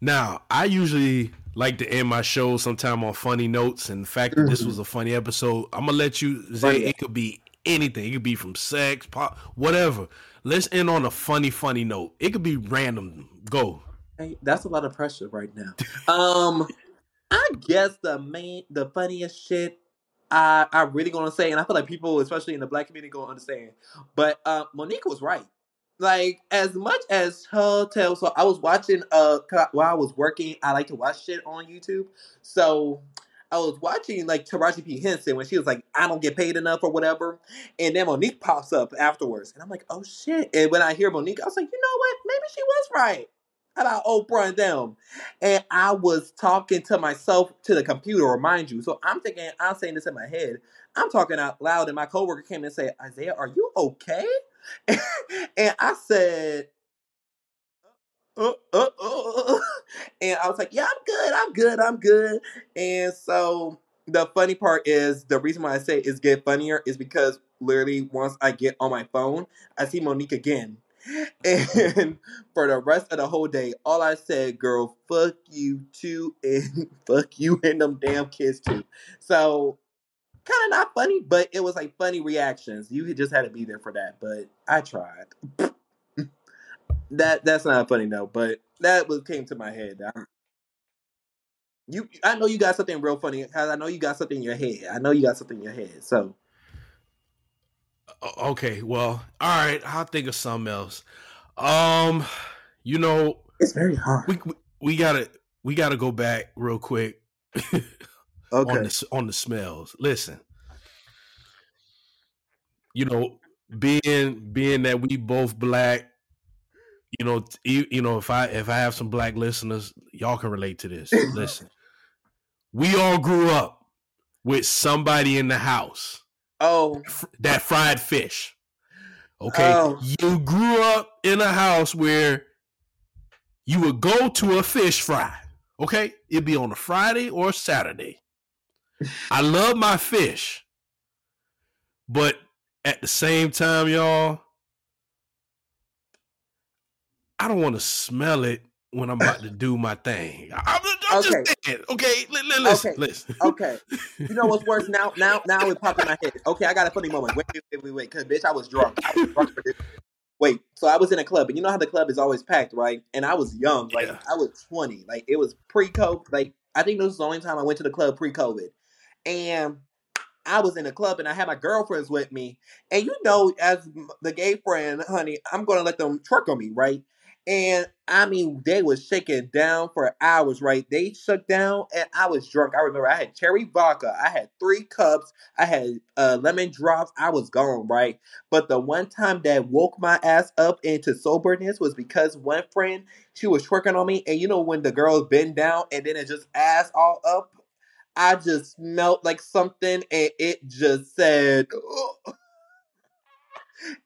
Now, I usually like to end my show sometime on funny notes, and the fact that mm-hmm. this was a funny episode, I'm gonna let you say it could be anything. It could be from sex, pop, whatever. Let's end on a funny, funny note. It could be random. Go. Hey, that's a lot of pressure right now. um, I guess the main, the funniest shit I I really gonna say, and I feel like people, especially in the black community, gonna understand. But uh, Mo'Nique was right. Like as much as Hotel, so I was watching uh while I was working. I like to watch shit on YouTube. So I was watching like Taraji P Henson when she was like, "I don't get paid enough" or whatever, and then Mo'Nique pops up afterwards, and I'm like, "Oh shit!" And when I hear Mo'Nique, I was like, "You know what? Maybe she was right." about Oprah and them. And I was talking to myself to the computer, remind you. So I'm thinking, I'm saying this in my head. I'm talking out loud, and my coworker came and said, Isaiah, are you okay? and I said, uh, uh, uh, and I was like, yeah, I'm good, I'm good, I'm good. And so the funny part is the reason why I say it's get funnier is because literally once I get on my phone, I see Mo'Nique again. And for the rest of the whole day, all I said, girl, fuck you too, and fuck you and them damn kids too. So kind of not funny, but it was like funny reactions. You just had to be there for that, but I tried. That that's not funny though, but that was came to my head. I, you, I know you got something real funny. I know you got something in your head. I know you got something in your head. So Okay, well, all right. I'll think of something else. Um, you know, it's very hard. We we, we gotta we gotta go back real quick. okay. On the on the smells. Listen, you know, being being that we both black, you know, you, you know, if I if I have some black listeners, y'all can relate to this. Listen, we all grew up with somebody in the house Oh, that fried fish. Okay, oh. you grew up in a house where you would go to a fish fry. Okay, it'd be on a Friday or a Saturday. I love my fish, but at the same time, y'all, I don't want to smell it when I'm about to do my thing. I'm, I'm okay. just saying. Okay, l- listen, okay. listen. okay. You know what's worse now? Now, now it popped in my head. Okay, I got a funny moment. Wait, wait, wait, wait. Cause bitch, I was drunk. I was drunk for this. Wait, so I was in a club, and you know how the club is always packed, right? And I was young, like yeah. I was 20, like it was pre-COVID. Like I think this was the only time I went to the club pre-COVID, and I was in a club and I had my girlfriends with me. And you know, as the gay friend, honey, I'm gonna let them twerk on me, right? And I mean, they was shaking down for hours, right? They shook down, and I was drunk. I remember I had cherry vodka, I had three cups, I had uh, lemon drops. I was gone, right? But the one time that woke my ass up into soberness was because one friend she was twerking on me, and you know when the girls bend down and then it just ass all up. I just smelt like something, and it just said.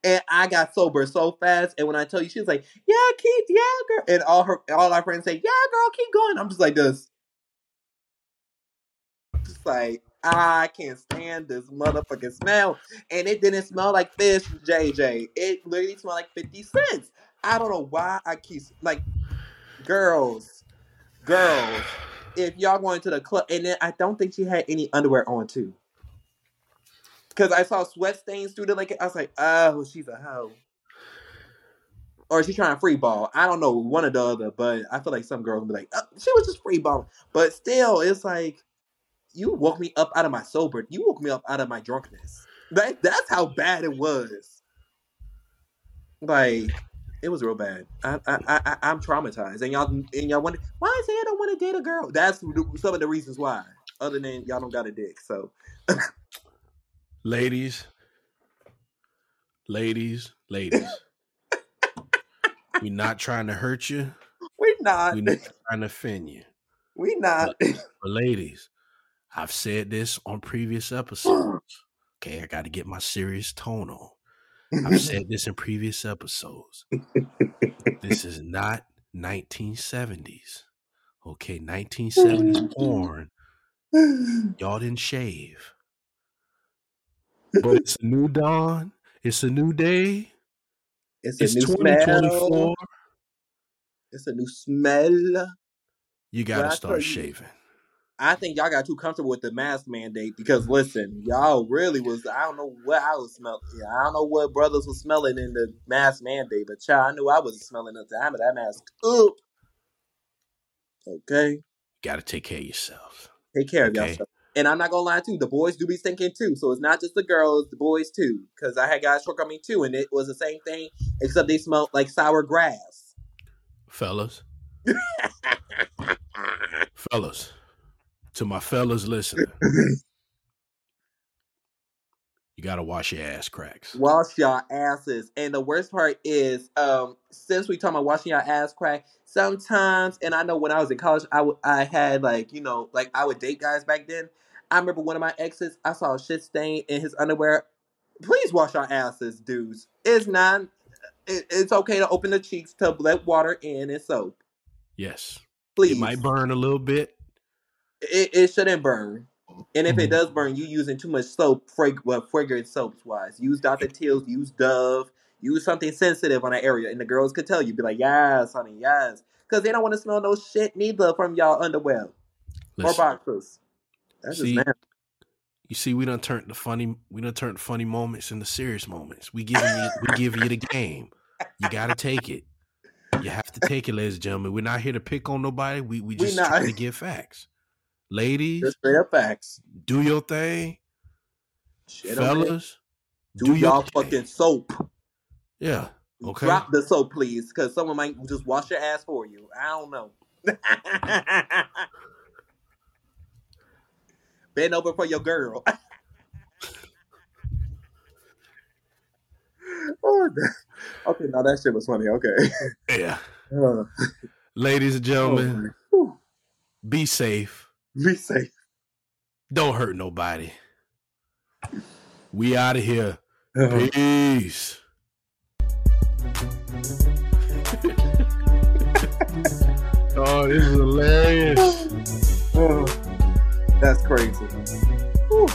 And I got sober so fast. And when I tell you, she was like, "Yeah, keep, yeah, girl," and all her, all our friends say, "Yeah, girl, keep going." I'm just like this, just like I can't stand this motherfucking smell, and it didn't smell like fish, JJ. It literally smelled like fifty cents. I don't know why I keep like girls, girls. If y'all going to the club, and then I don't think she had any underwear on too because I saw sweat stains through the like. I was like, oh, she's a hoe. Or she's trying to free ball. I don't know, one or the other, but I feel like some girls will be like, oh, she was just free balling. But still, it's like, you woke me up out of my sober. You woke me up out of my drunkenness. That, that's how bad it was. Like, it was real bad. I, I, I, I'm traumatized. And y'all, and y'all wonder, why is I don't want to date a girl? That's some of the reasons why. Other than y'all don't got a dick. So. ladies, ladies, ladies. We're not trying to hurt you. We're not. We're not trying to offend you. We not. But, but ladies, I've said this on previous episodes. Okay, I got to get my serious tone on. I've said this in previous episodes. this is not 1970s. Okay, 1970s porn. Y'all didn't shave. But it's a new dawn. It's a new day. It's a It's new 2024. smell. It's a new smell. You gotta start shaving. I think y'all got too comfortable with the mask mandate because listen, y'all really was I don't know what I was smelling. I don't know what brothers was smelling in the mask mandate, but child, I knew I was smelling at the time of that mask. Up. Okay. gotta take care of yourself. Take care of Okay. yourself. And I'm not gonna lie too, the boys do be stinking too. So it's not just the girls, the boys too. Cause I had guys work on me too, and it was the same thing, except they smelled like sour grass. Fellas. fellas. To my fellas listening. You gotta wash your ass cracks. Wash your asses. And the worst part is, um, since we talking about washing your ass crack, sometimes, and I know when I was in college, I would I had like you know like I would date guys back then. I remember one of my exes, I saw a shit stain in his underwear. Please wash your asses, dudes. It's not. It, it's okay to open the cheeks to let water in and soap. Yes. Please, It might burn a little bit. it, it shouldn't burn. And if it Mhm. does burn, you using too much soap, frag- well, fragrant soaps wise. Use Dr. Teal's, use Dove, use something sensitive on that area. And the girls could tell you, be like, yes, honey, yes. Because they don't want to smell no shit neither from y'all underwear or Listen, boxers. That's See, you see, we don't turn the funny we done turned the funny moments into serious moments. We give you we give you the game. You gotta take it. You have to take it, ladies and gentlemen. We're not here to pick on nobody. We we just trying to give facts. Ladies, Just straight up facts. do your thing. Shit. Fellas, Do, your y'all thing. fucking soap. Yeah. Okay. Drop the soap, please, because someone might just wash your ass for you. I don't know. Bend over for your girl. oh, okay, now that shit was funny. Okay. Yeah. Uh, Ladies and gentlemen, oh, be safe. be safe. Don't hurt nobody. We out of here. Uh, Peace. oh, this is hilarious. uh, that's crazy. Whew.